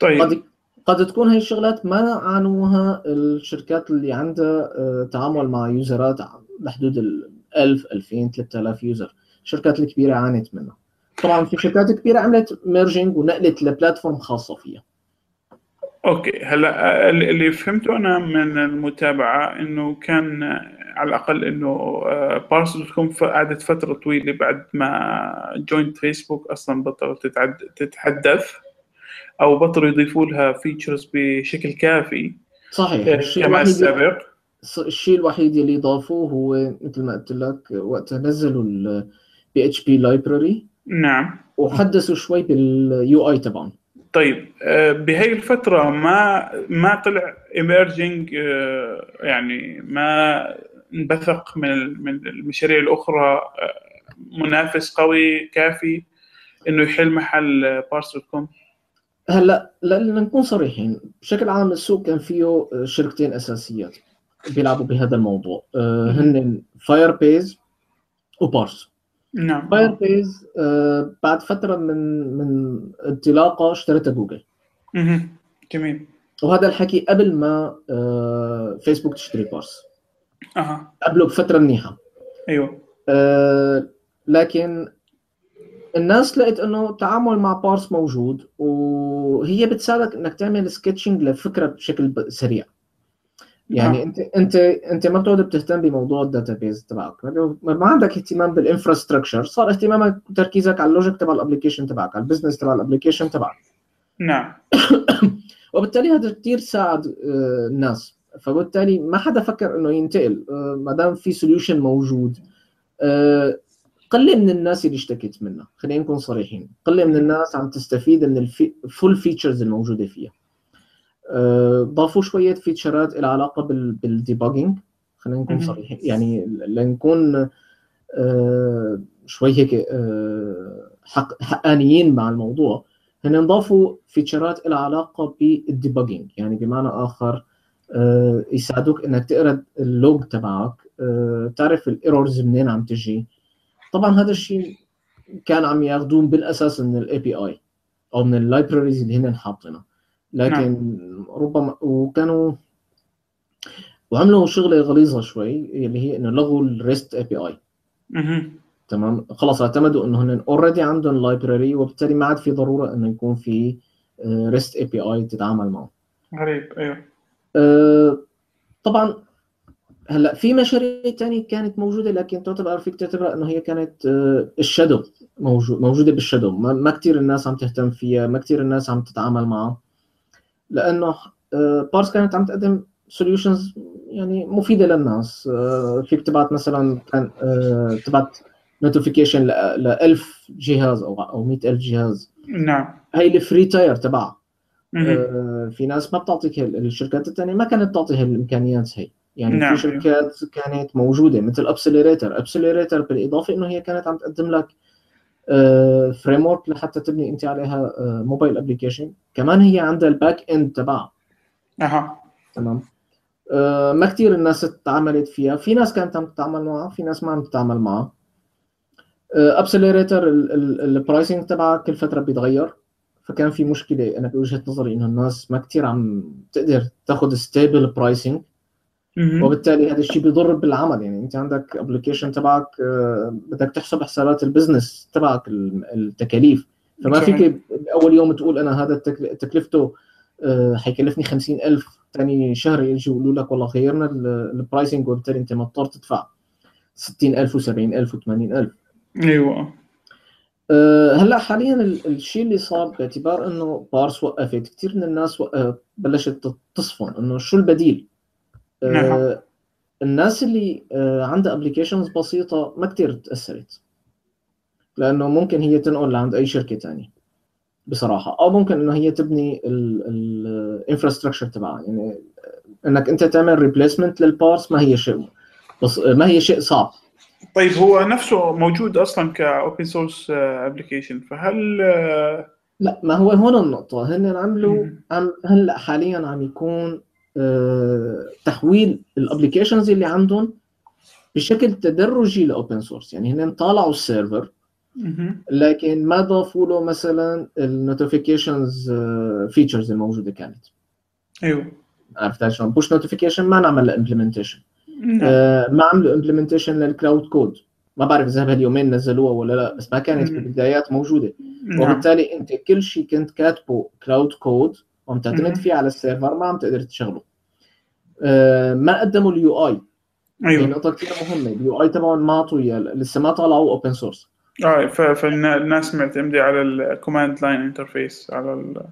طيب. قد قد تكون هاي الشغلات ما عانوها الشركات اللي عندها آه، تعامل مع يوزرات لحدود ال 1000 2000 3000 user الشركات الكبيرة عانت منها. طبعا في شركات كبيرة عملت merging ونقلت ل platform خاصة فيها. okay هلا اللي فهمته أنا من المتابعة إنه كان على الأقل إنه Parse dot com قعدت فترة طويلة بعد ما جوينت فيسبوك أصلا بطلت تتحدث أو بطلوا يضيفوا لها features بشكل كافي صحيح. آه، كما السابق. الشيء الوحيد اللي ضافوه هو مثل ما قلت لك وقت نزلوا ال PHP library نعم. وحدثوا شوي بال UI تبعهم. طيب آه، بهي الفترة ما ما طلع emerging يعني ما انبثق من من المشاريع الأخرى آه، منافس قوي كافي إنه يحل محل Parse dot com هلأ لأن نكون صريحين بشكل عام السوق كان فيه شركتين أساسيات بيلعبوا بهذا الموضوع آه، هن Firebase و Parse نعم. Firebase آه، بعد فترة من من انطلاقه اشترتها جوجل مهم. جميل. وهذا الحكي قبل ما آه، فيسبوك تشتري Parse أها. قبله بفترة منيحه أيوه. آه، لكن الناس لقت إنه التعامل مع Parse موجود وهي بتساعدك إنك تعمل sketching لفكرة بشكل سريع. يعني آه. انت انت انت ما بتقعد بتهتم بموضوع ال database تبعك. ما ما عندك اهتمام بال infrastructure صار اهتمامك وتركيزك على ال logic تبع ال application تبعك على ال business تبع ال application تبعك. نعم. وبالتالي هذا كثير ساعد آه، الناس. فبالتالي ما حدا فكر إنه ينتقل آه، ما دام في solution موجود. آه، قلة من الناس اللي اشتكت منها خلينا نكون صريحين. قلة من الناس عم تستفيد من ال full features الموجودة فيها. ضافوا شوية فيتشرات لها علاقة بال debugging خلينا نكون. صريحين. يعني لنكون آه، شوي هيك آه، حق حقانيين مع الموضوع. هن ضافوا فيتشرات لها علاقة بال debugging يعني بمعنى آخر آه، يساعدوك إنك تقرأ ال log تبعك. آه، تعرف ال errors منين عم تجي. طبعا هذا الشيء كان عم ياخذوه بالأساس من ال API أو من ال libraries اللي هن حاطينها. لكن ربما وكانوا وعملوا شغله غليظة شوي اللي هي إنه لغوا ال REST API. تمام؟ خلص اعتمدوا إنه هن already عندهم library وبالتالي ما عاد في ضرورة إنه يكون في REST API تتعامل معه. غريب. أيوه. أه، طبعا هلأ في مشاريع تانية كانت موجودة لكن تعتبر فيك تعتبر إنه هي كانت أه، ال shadow موجود موجودة بال shadow. ما, ما كثير الناس عم تهتم فيها ما كثير الناس عم تتعامل معها. لأنه أه، بارس كانت عم تقدم solutions يعني مفيدة للناس أه، فيك تبعت مثلا كان أه، تبعت notification ل 1000 جهاز أو أو 100000 جهاز. نعم. هي ال free tier تبعها. آه، في ناس ما بتعطيك الشركات الثانية ما كانت تعطي هالإمكانيات هي. يعني نعم. في شركات كانت موجودة مثل Appcelerator Appcelerator بالإضافة إنه هي كانت عم تقدم لك framework لحتى تبني أنت عليها mobile application كمان هي عندها ال back end تبعها. أها. تمام. آه، ما كثير الناس تعاملت فيها. في ناس كانت عم تتعامل معها في ناس ما عم تتعامل معها. Appcelerator ال pricing تبعها كل فترة بيتغير. فكان في مشكلة. أنا بوجهة نظري إنه الناس ما كثير عم تقدر تاخذ stable pricing. وبالتالي هذا الشيء بيضر بالعمل. يعني أنت عندك application تبعك آه، بدك تحسب حسابات ال business تبعك ال- التكاليف. فما. فيك بأول يوم تقول أنا هذا تكلفته آه، حيكلفني 50000 ثاني شهر يجي يقولوا لك والله غيرنا ال- ال pricing وبالتالي أنت مضطر تدفع 60000 و70000 و80000 أيوه. أه، هلأ حاليا ال- الشيء اللي صار باعتبار إنه بارس وقفت. كثير من الناس وق- بلشت تصفن إنه شو البديل؟ أه، نعم. الناس اللي عندها applications بسيطة ما كثير تأثرت. لأنه ممكن هي تنقل لعند أي شركة ثانية بصراحة. أو ممكن إنه هي تبني ال infrastructure تبعها. يعني إنك أنت تعمل replacement للبارس ما هي شيء بس ما هي شيء صعب. طيب هو نفسه موجود أصلا ك open source application فهل آه، لا ما هو هون النقطة. هن عملوا. عم هلأ حاليا عم يكون آه، تحويل ال applications اللي عندهم بشكل تدرجي ل open source يعني هن طالعوا ال server. لكن ما ضافوا له مثلا ال notifications features الموجودة كانت. أيوه. عرفت شلون؟ push notification ما نعمل له implementation نعم. ما عملوا implementation لل cloud code ما بعرف إذا بهاليومين نزلوها ولا لا بس ما كانت. بالبدايات موجودة. نعم. وبالتالي أنت كل شيء كنت كاتبه cloud code وعم تعتمد. فيه على ال server ما عم تقدر تشغله. آه، ما قدموا اليو اي أيوه. نقطة كثير مهمة. ال UI تبعهم ما اعطوا اياه لسه ما طلعوا open source آه فالناس معتمدة على ال command line interface على ال...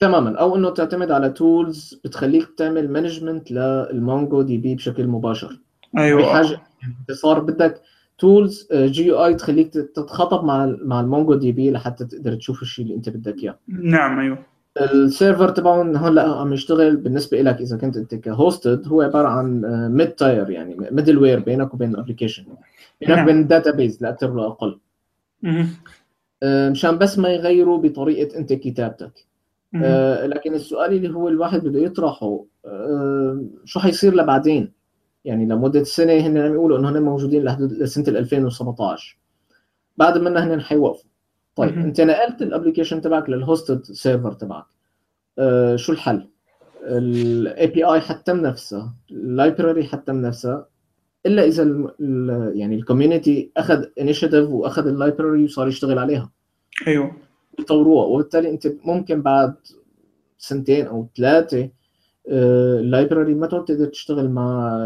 تماما. أو إنه تعتمد على tools بتخليك تعمل management لل MongoDB بشكل مباشر. أيوه. بحاجه صار بدك tools GUI تخليك تتخاطب مع مع ال MongoDB لحتى تقدر تشوف الشيء اللي أنت بدك إياه. نعم أيوه. ال server تبعهم هلأ عم يشتغل بالنسبة لك إذا كنت أنت ك hosted هو عبارة عن mid tier يعني middleware بينك وبين ال application بينك نعم. وبين ال database لا أكثر ولا أقل. آه، مشان بس ما يغيروا بطريقة أنت كتابتك. آه، لكن السؤال اللي هو الواحد بده يطرحه شو حيصير لبعدين يعني لمدة سنة هن عم يقولوا إنه هن موجودين لحدود لسنة 2017 بعد منها هن حيوقفوا طيب. أنت نقلت ال application تبعك لل hosted server تبعك آه، شو الحل؟ ال API حتى نفسها ال library حتى نفسها إلا إذا ال يعني ال community أخذ initiative وأخذ ال library وصار يشتغل عليها أيوه يطوروها وبالتالي أنت ممكن بعد سنتين أو ثلاثة ال library ما تعود تقدر تشتغل مع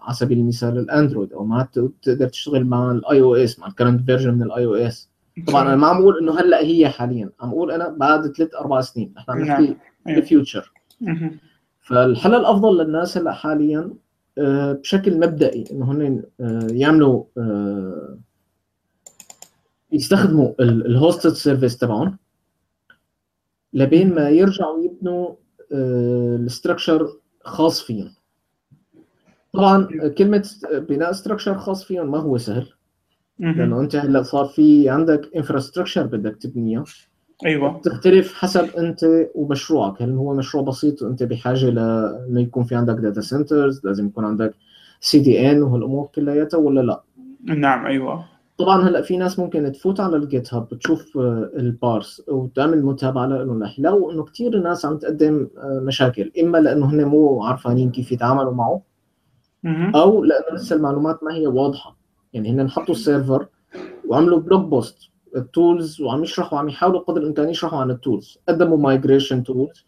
على سبيل المثال ال Android أو ما تقدر تشتغل مع ال iOS مع ال current version من ال iOS طبعا أنا ما عم بقول إنه هلأ هي حاليا عم بقول أنا بعد ثلاث أربع سنين نحن عم نعم. نحكي أيوة. ال future مهم. فالحل الأفضل للناس هلأ حاليا بشكل مبدئي انه هن آه، يعملوا آه، يستخدموا ال hosted service تبعهم لبين ما يرجعوا يبنوا ال structure خاص فيهم. طبعا كلمة بناء structure خاص فيهم ما هو سهل. لأنه أنت هلأ صار في عندك infrastructure بدك تبنيها. أيوه. تختلف حسب أنت ومشروعك. هل هو مشروع بسيط وانت بحاجة لأنه يكون في عندك data centers لازم يكون عندك CDN وهالأمور كلياتها ولا لا؟ نعم أيوه. طبعا هلأ في ناس ممكن تفوت على ال GitHub تشوف آه، البارس وتعمل متابعة لهم رح يلاقوا انه كثير ناس عم تقدم آه، مشاكل. إما لأنه هن مو عارفانين كيف يتعاملوا معه. أو لأنه لسه المعلومات ما هي واضحة. يعني هن حطوا ال server وعملوا blog post ال tools وعم يشرحوا عم يحاولوا قدر الإمكان يشرحوا عن ال tools قدموا migration tools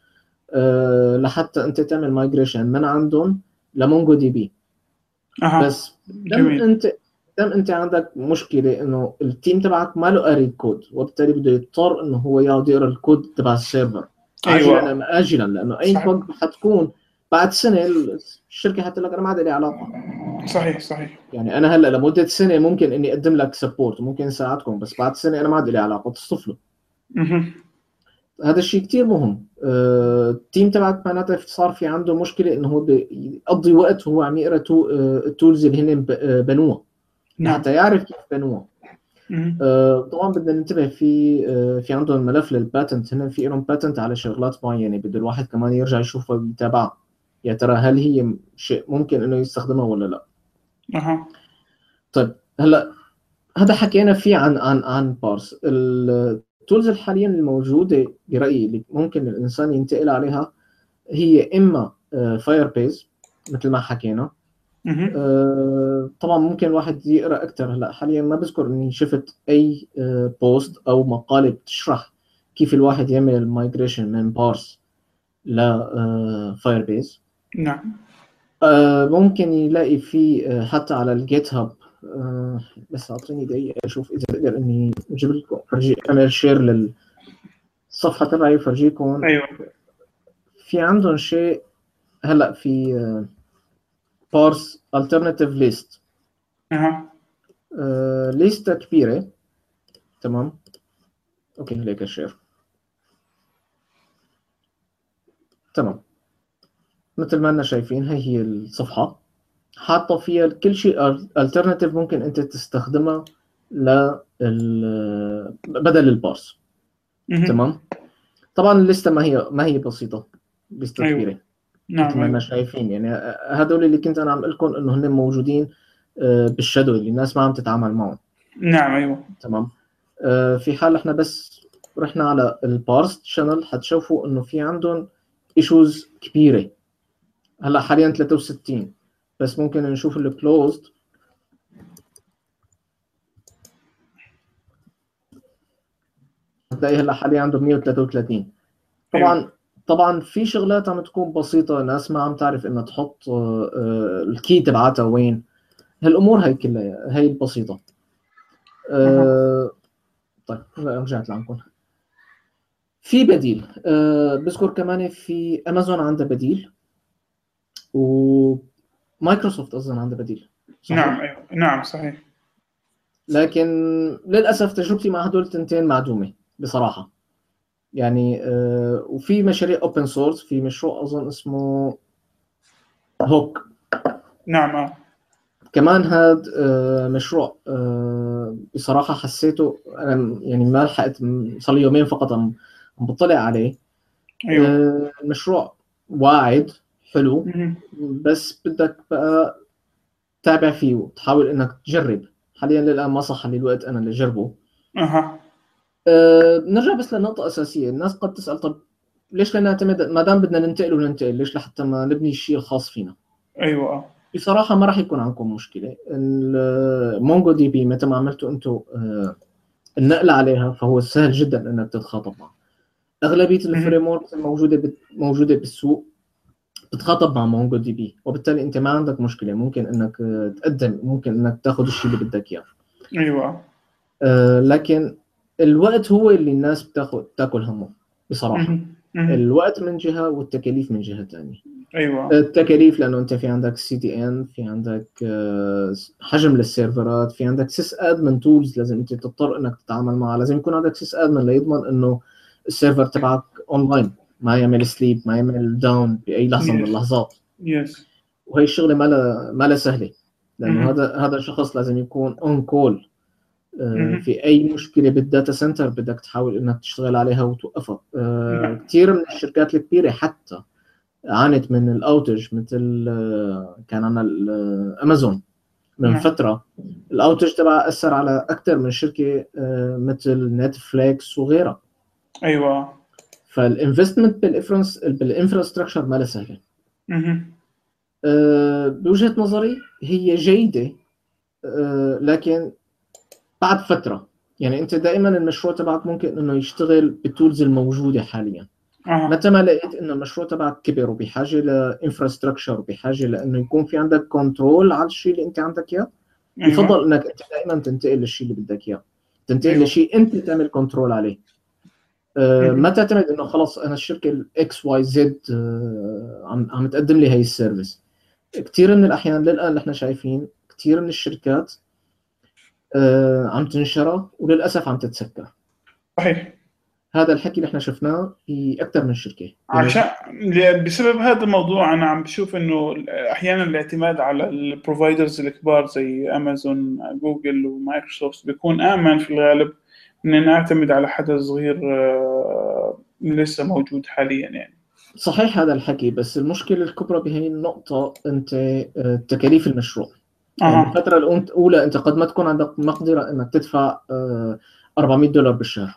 أه لحتى أنت تعمل migration من عندهم؟ ل MongoDB. أها. بس جميل. أنت دام أنت عندك مشكلة إنه ال team تبعك ما له قاري الكود وبالتالي بده يضطر إنه هو يقعد يقرأ الكود تبع ال server أيوة. عاجلا ام اجلا لأنه أي. بق حتكون بعد سنة الشركة حتقول لك أنا ما عاد لي علاقة. صحيح صحيح. يعني أنا هلأ لمدة سنة ممكن إني أقدم لك support ممكن اساعدكم بس بعد سنة أنا ما عاد لي علاقة تصطفلوا. هذا الشيء كثير مهم. آه، ال team تبعك معناتها صار في عنده مشكلة إنه هو بيقضي وقت وهو عم يقرأ تو- آه، ال tools اللي هن آه، بنوها نعم. حتى يعرف كيف بنوها. آه، طبعا بدنا ننتبه في في عندهم ملف لل patent هن في لهم patent على شغلات معينة بده الواحد كمان يرجع يشوفها ويتابعها يا ترى هل هي شيء ممكن إنه يستخدمها ولا لا؟ أها. طيب هلأ هذا حكينا فيه عن عن عن بارس. ال tools حاليا الموجودة برأيي اللي ممكن الإنسان ينتقل عليها هي إما Firebase مثل ما حكينا. آه، طبعا ممكن الواحد يقرأ أكثر هلأ حاليا ما بذكر إني شفت أي آه، post أو مقالة بتشرح كيف الواحد يعمل ال migration من بارس ل Firebase نعم. آه، ممكن يلاقي في آه، حتى على ال GitHub. آه، بس أعطيني دقيقة أشوف إذا بقدر إني أجيب لكم فرجي اعمل share للصفحة تبعي وفرجيكم أيوه. في عندهم شيء هلأ في بارس alternative list أها. ليستة كبيرة. تمام. أوكي هيك share تمام. مثل ما لنا شايفين هي هي الصفحة. حاطة فيها كل شيء alternative ممكن انت تستخدمها لل بدل البارس. تمام؟ طبعا الليستة ما هي ما هي بسيطة ليستة أيوة. كبيرة. نعم مثل ما لنا أيوة. شايفين يعني هدول اللي كنت أنا عم أقول لكم إنه هن موجودين آه، بال shadow اللي الناس ما عم تتعامل معهم. نعم أيوه. تمام؟ آه، في حال إحنا بس رحنا على البارس channel حتشوفوا إنه في عندهم issues كبيرة. هلا حاليا 63 بس ممكن نشوف ال closed هتلاقي هلا حاليا عندهم 133 طبعا طبعا في شغلات عم تكون بسيطة ناس ما عم تعرف إنها تحط آه، آه، ال key تبعتها وين. هالأمور هي كلها هي البسيطه آه، طيب رجعت لعندكم. في بديل أه بذكر كمان في امازون عندها بديل. ومايكروسوفت اظن عندها بديل صحيح؟ نعم أيوه. نعم صحيح. لكن للأسف تجربتي مع هدول التنتين معدومة بصراحة. يعني أه وفي مشاريع open source في مشروع أظن اسمه هوك نعم آه. كمان هذا آه، مشروع آه، بصراحة حسيته أنا يعني ما لحقت صار لي يومين فقط عم بطلع عليه. أيوه. آه، المشروع واعد. حلو. بس بدك بقى تتابع فيه وتحاول إنك تجرب. حاليا للآن ما صح لي الوقت أنا اللي اجربه أها. أه نرجع بس لنقطة أساسية. الناس قد تسأل طب ليش لا نعتمد ما دام بدنا ننتقل وننتقل ليش لحتى ما نبني الشيء الخاص فينا؟ أيوه. آه بصراحة ما راح يكون عندكم مشكلة. ال MongoDB متى ما عملتوا أنتم آه، النقل عليها فهو سهل جدا إنك تتخاطب معه. أغلبية ال frameworks الموجودة موجودة بالسوق بتتخاطب مع MongoDB وبالتالي أنت ما عندك مشكلة. ممكن إنك آه، تقدم ممكن إنك تاخذ الشيء اللي بدك إياه. أيوه. آه، لكن الوقت هو اللي الناس بتاخذ تاكل همه. مهم. الوقت من جهة والتكاليف من جهة ثانية أيوه. التكاليف لأنه أنت في عندك CDN في عندك آه، حجم للسيرفرات في عندك sysadmin tools لازم أنت تضطر إنك تتعامل معها. لازم يكون عندك sysadmin ليضمن إنه السيرفر تبعك اونلاين ما يعمل sleep ما يعمل down بأي لحظة من. اللحظات yes وهي الشغلة ما لها ما لها سهلة لأنه. هذا هذا الشخص لازم يكون on call مهم. في أي مشكلة بال data center بدك تحاول إنك تشتغل عليها وتوقفها آه،. كثير من الشركات الكبيرة حتى عانت من ال outage مثل آه، كان عندنا امازون من نعم. فترة ال outage تبعها أثر على أكثر من شركة آه، مثل نتفليكس وغيرها أيوه فال investment بال انفرنس بال infrastructure ما سهله. آه، بوجهة نظري هي جيدة آه، لكن بعد فترة يعني أنت دائما المشروع تبعك ممكن إنه يشتغل بال tools الموجودة حاليا آه متى ما لقيت إنه المشروع تبعك كبر وبحاجة ل infrastructure وبحاجة لإنه يكون في عندك control على الشيء اللي أنت عندك إياه أيوة. يفضل إنك أنت دائما تنتقل للشيء اللي بدك إياه تنتقل أيوة. لشيء أنت تعمل control عليه آه،. ما تعتمد إنه خلص أنا الشركة ال XYZ عم عم تقدم لي هي ال service. كثير من الأحيان للآن نحن شايفين كثير من الشركات آه، عم تنشرى وللأسف عم تتسكر. صحيح. هذا الحكي اللي إحنا شفناه في أكثر من شركة. عشان بسبب هذا الموضوع أنا عم بشوف إنه أحيانا الاعتماد على ال providers الكبار زي امازون جوجل ومايكروسوفت بيكون آمن في الغالب. من ان اعتمد على حدا صغير آه، لسه موجود حاليا يعني صحيح هذا الحكي بس المشكلة الكبرى بهي النقطة أنت آه، تكاليف المشروع يعني الأون- الأولى أنت قد ما تكون عندك مقدرة إنك تدفع آه، 400 دولار بالشهر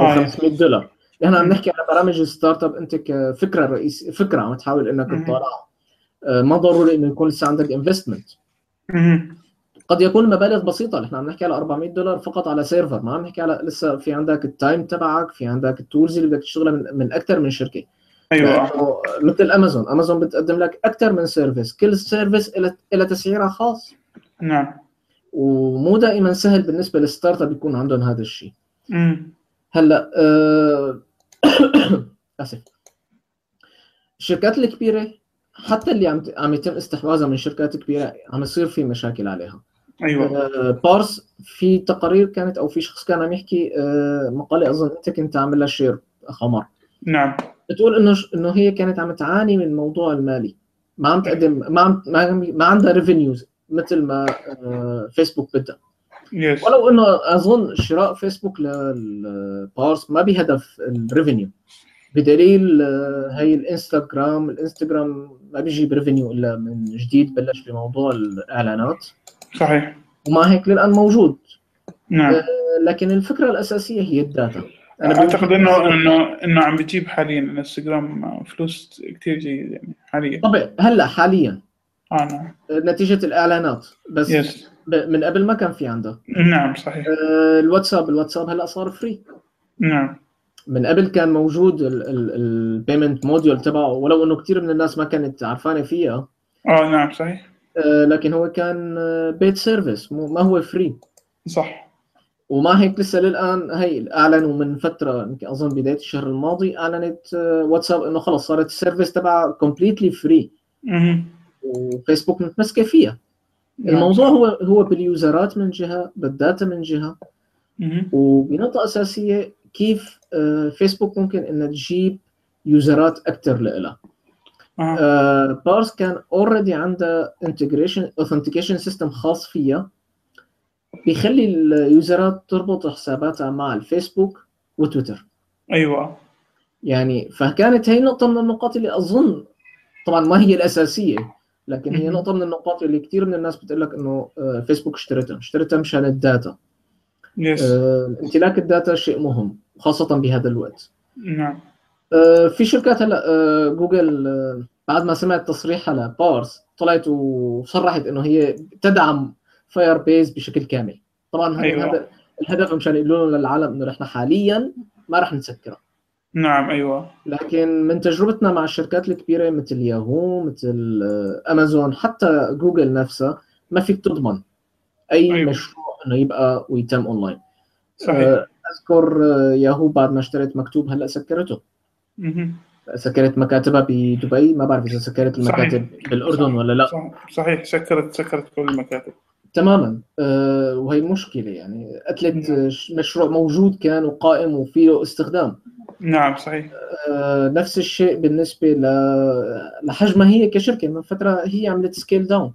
أو آه. 500 دولار نحن عم. نحكي على برامج ال startup أنت كفكرة رئيس فكرة عم تحاول. تطالعها آه، ما ضروري إنه يكون لسه عندك investment. قد يكون المبالغ بسيطة. نحن عم نحكي على 400 دولار فقط على server. ما عم نحكي على لسه في عندك ال time تبعك في عندك ال tools اللي بدك تشتغلها من, من أكثر من شركة. أيوه. لأنه مثل Amazon Amazon بتقدم لك أكثر من service كل service لها تسعيرها خاص. نعم. ومو دائما سهل بالنسبة لل startup يكون عندهم هذا الشيء. هلأ آه، آسف. الشركات الكبيرة حتى اللي عم عم يتم استحواذها من شركات كبيرة عم يصير في مشاكل عليها. أيوه. آه، بارس في تقارير كانت أو في شخص كان عم يحكي آه، مقالة أظن أنت كنت عاملها شير أخ عمر. نعم. بتقول إنه إنه هي كانت عم تعاني من الموضوع المالي. ما عم تقدم ما عم ما, عم- ما عندها revenues مثل ما آه، فيسبوك بدها. yes ولو إنه أظن شراء فيسبوك للبارس ما بهدف ال revenue بدليل آه، هي الإنستغرام الإنستغرام ما بيجيب revenue إلا من جديد بلش بموضوع الإعلانات. صحيح. ومع هيك للآن موجود. نعم. آه، لكن الفكرة الأساسية هي ال data. أنا اعتقد إنه إنه إنه عم بتجيب حاليا انستغرام فلوس كثير جيد يعني حاليا. طبعا هلأ حاليا. آه نعم. نتيجة الإعلانات. بس yes من قبل ما كان في عندها. نعم صحيح. آه، الواتساب الواتساب هلأ صار free نعم. من قبل كان موجود ال payment module تبعه ولو إنه كثير من الناس ما كانت عرفانة فيها. آه نعم صحيح. آه، لكن هو كان paid service ما هو free صح وما هيك لسه للآن هي أعلنوا من فترة يمكن أظن بداية الشهر الماضي أعلنت آه، واتساب إنه خلص صارت ال service تبعها completely free. وفيسبوك متمسكه فيها نعم. الموضوع هو هو بال user ات من جهة بال data من جهة مهم. وبنقطة أساسية كيف آه، فيسبوك ممكن إنها تجيب user ات أكثر لها آه. بارس كان already عندها integration authentication system خاص فيها. بيخلي ال user ات تربط حساباتها مع الفيسبوك وتويتر. أيوه. يعني فكانت هي نقطة من النقاط اللي أظن طبعا ما هي الأساسية لكن هي. نقطة من النقاط اللي كثير من الناس بتقول لك إنه آه، فيسبوك اشتريتها اشتريتها مشان ال data. yes آه، امتلاك ال data شيء مهم خاصة بهذا الوقت. نعم. في شركات هلا آه، جوجل آه، بعد ما سمعت تصريحها لبارس طلعت وصرحت إنه هي تدعم Firebase بشكل كامل طبعا هذا أيوة. الهدف الهدف مشان يقولوا للعالم إنه نحن حاليا ما رح نسكرها نعم أيوه لكن من تجربتنا مع الشركات الكبيرة مثل ياهو مثل آه، امازون حتى جوجل نفسها ما فيك تضمن أي أيوة. مشروع إنه يبقى ويتم اونلاين صحيح آه، أذكر آه، ياهو بعد ما اشتريت مكتوب هلا سكرته. سكرت مكاتبها بدبي ما بعرف إذا سكرت المكاتب صحيح. بالأردن صح. ولا لا. صح- صحيح سكرت سكرت كل المكاتب. تماما. أه وهي مشكلة يعني. قتلت نعم. مشروع موجود كان وقائم وفيه استخدام. نعم صحيح. أه نفس الشيء بالنسبة ل... لحجمها هي كشركة. من فترة هي عملت scale down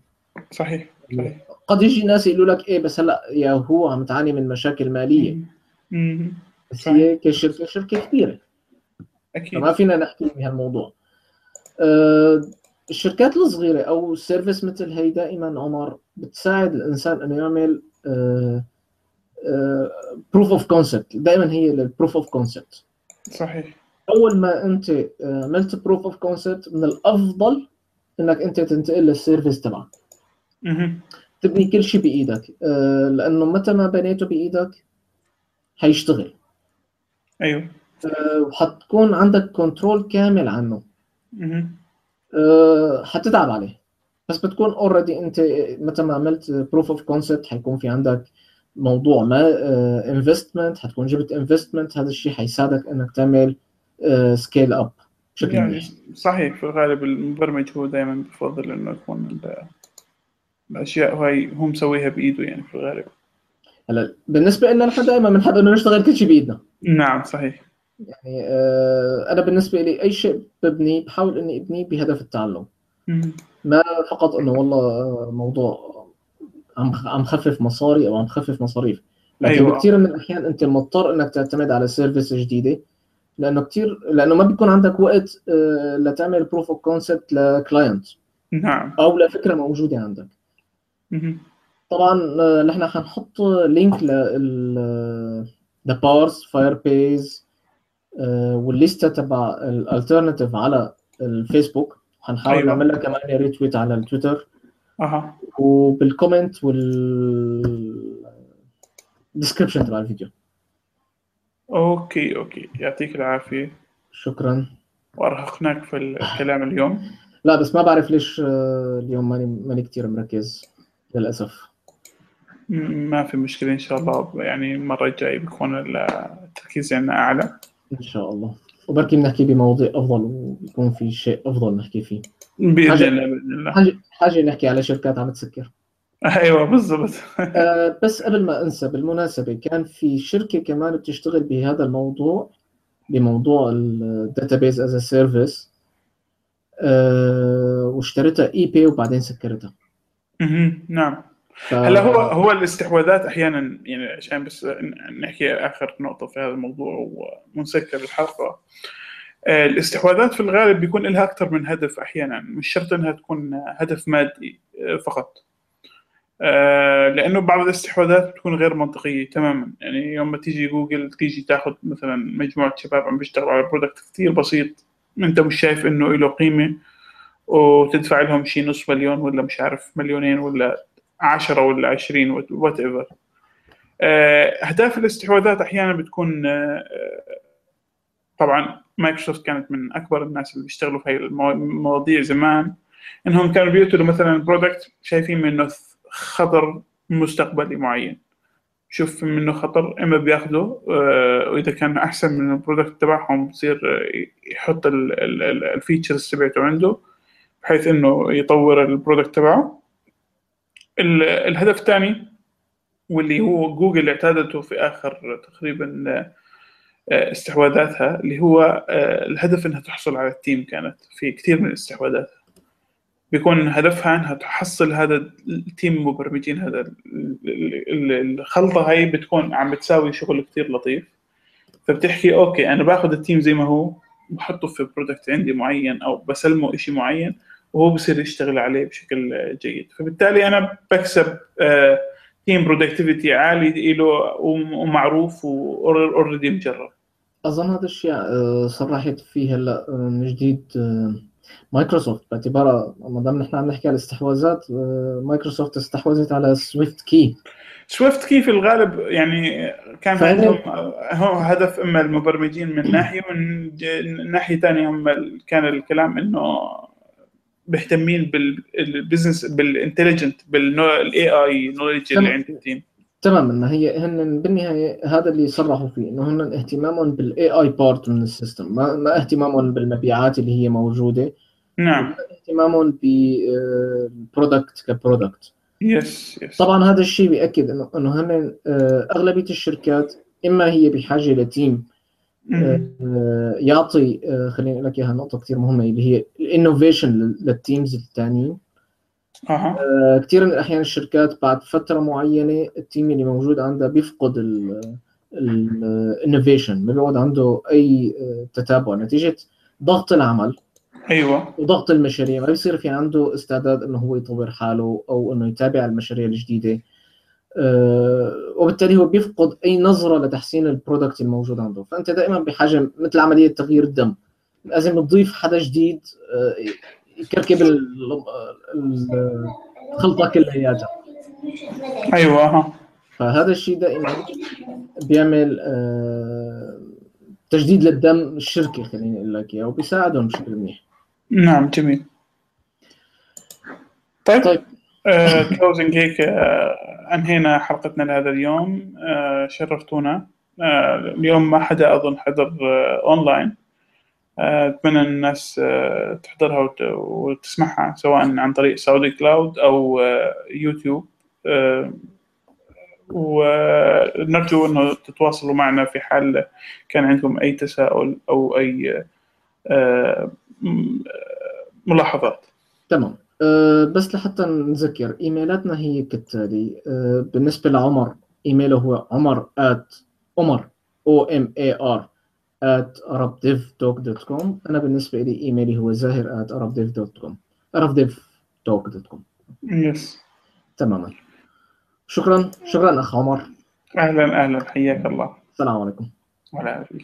صحيح صحيح. قد يجي ناس يقولوا لك إيه بس هلا ياهو عم تعاني من مشاكل مالية. مهم. بس صحيح. هي كشركه شركه كبيرة. أكيد. فما فينا نحكي بهالموضوع أه الشركات الصغيرة أو service مثل هي دائما عمر بتساعد الإنسان انه يعمل proof of concept دائما هي ال proof of concept صحيح. أول ما أنت آه، عملت proof of concept من الأفضل إنك أنت تنتقل لل service تبعك. تبني كل شيء بإيدك. آه، لأنه متى ما بنيته بإيدك حيشتغل أيوه. وحتكون عندك control كامل عنه. آه، حتتعب عليه. بس بتكون already انت متى ما عملت proof of concept حيكون في عندك موضوع ما investment حتكون جبت investment هذا الشيء حيساعدك إنك تعمل scale up بشكل يعني منيح صحيح في الغالب المبرمج هو دائما بفضل إنه يكون ال- الاشياء هاي هو مسويها بإيده يعني في الغالب. هلا بالنسبة لنا نحن دائما بنحب إنه نشتغل كل شيء بإيدنا. نعم صحيح. يعني آه، أنا بالنسبة لي أي شيء ببني بحاول إني ابنيه بهدف التعلم. ما فقط إنه والله موضوع عم عم خفف مصاري أو عم خفف مصاريف لكن أيوة. بكثير من الأحيان أنت مضطر إنك تعتمد على service جديدة لأنه كثير لأنه ما بيكون عندك وقت آه، لتعمل proof of concept ل client نعم أو لفكرة موجودة عندك. طبعا آه، نحن حنحط link لل the Parse Firebase وال list ة تبع ال alternative على الفيسبوك حنحاول أيوة. نعمل لها كمان retweet على التويتر. أها. وبال comment وال description تبع الفيديو. okay okay. يعطيك العافية. شكرا. وأرهقناك في الكلام اليوم. لا بس ما بعرف ليش آه، اليوم ماني ماني كثير مركز للأسف. ما في مشكلة إن شاء الله. يعني المرة الجاية بيكون التركيز عندنا أعلى. إن شاء الله. وبركي بنحكي بمواضيع أفضل ويكون في شيء أفضل نحكي فيه. بإذن الله بإذن الله. حاجة نحكي على شركات عم تسكر. أيوه بالضبط. آه، بس قبل ما أنسى بالمناسبة كان في شركة كمان بتشتغل بهذا الموضوع بموضوع ال database as service واشتريتها eBay وبعدين سكرتها. نعم. ف... هلا هو هو الاستحواذات أحيانا يعني عشان بس نحكي آخر نقطة في هذا الموضوع ونسكر الحلقة آه، الاستحواذات في الغالب بيكون لها أكثر من هدف أحيانا مش شرط إنها تكون هدف مادي آه، فقط. آه، لأنه بعض الاستحواذات بتكون غير منطقية تماما. يعني يوم ما تيجي جوجل تيجي تاخذ مثلا مجموعة شباب عم بيشتغلوا على product كثير بسيط أنت مش شايف إنه له قيمة وتدفع لهم شيء نص مليون ولا مش عارف مليونين ولا عشرة ولا عشرين whatever أهداف الاستحواذات أحيانا بتكون آه، طبعا مايكروسوفت كانت من أكبر الناس اللي بيشتغلوا في هاي المو- المواضيع زمان. إنهم كانوا بيقتلوا مثلا product شايفين منه خطر مستقبلي معين. شوف منه خطر إما بياخده آه، وإذا كان أحسن من ال product تبعهم بصير آه، يحط ال features تبعته عنده بحيث إنه يطور ال product تبعه. الهدف الثاني واللي هو جوجل اعتادته في آخر تقريبا آه، استحواذاتها اللي هو آه، الهدف إنها تحصل على ال team. كانت في كثير من الاستحواذات بيكون هدفها إنها تحصل هذا ال team مبرمجين هذا ال- ال- ال- الخلطة هاي بتكون عم بتساوي شغل كثير لطيف. فبتحكي okay أنا باخذ ال team زي ما هو بحطه في product عندي معين أو بسلمه شيء معين وهو بصير يشتغل عليه بشكل جيد. فبالتالي أنا بكسب team productivity عالي له ومعروف و already مجرب. أظن هذا الشيء آه، صرحت فيه هلأ آه، من جديد آه، مايكروسوفت باعتبارها ما دام نحن عم نحكي على الاستحواذات آه، مايكروسوفت استحوذت على سويفت كي سويفت كي في الغالب يعني كان. عندهم هو هدف أما المبرمجين من ناحية ومن ناحية ثانية هم كان الكلام إنه مهتمين بال business بال intelligent بال AI knowledge اللي. عند ال team. تماما ما هي هن بالنهاية هذا اللي صرحوا فيه إنه هن اهتمامهم بال AI part من ال system ما, ما اهتمامهم بالمبيعات اللي هي موجودة. نعم. اهتمامهم بال product ك product yes yes طبعا هذا الشيء بيأكد انه إنه هن آه، أغلبية الشركات إما هي بحاجة ل team يعطي آه، خليني أقول لك إياها نقطة كثير مهمة اللي هي ال innovation لل teams الثانيين أها. كثير من الأحيان الشركات بعد فترة معينة ال team اللي موجود عندها بيفقد ال innovation ما بيعود عنده أي آه، تتابع نتيجة ضغط العمل. أيوه. وضغط المشاريع ما بيصير في عنده استعداد إنه هو يطور حاله أو إنه يتابع المشاريع الجديدة. أه وبالتالي هو بيفقد أي نظرة لتحسين ال product الموجود عنده. فأنت دائما بحاجه مثل عملية تغيير الدم. لازم تضيف حدا جديد أه يكركب الخلطة كلياتها. أيوه فهذا الشيء دائما بيعمل أه تجديد للدم الشركة خليني أقول لك إياه وبيساعدهم بشكل منيح. نعم جميل. طيب, طيب. كلوزنج هيك آه أنهينا حلقتنا لهذا اليوم. آه شرفتونا. آه اليوم ما حدا أظن حضر آه اونلاين أتمنى آه الناس آه تحضرها وت... وتسمعها سواء عن طريق SoundCloud أو آه يوتيوب آه ونرجو إنه تتواصلوا معنا في حال كان عندكم أي تساؤل أو أي ملاحظات. تمام. أه بس لحتى نذكر إيميلاتنا هي كالتالي أه بالنسبة لعمر إيميله هو عمر at عمر O M A R at arabdevtalk.com أنا بالنسبة لي إيميلي هو زاهر at arabdev.com arabdevtalk.com yes تماما. شكرا شكرا أخ عمر. أهلا أهلا. حياك الله. السلام عليكم. وعلى عليكم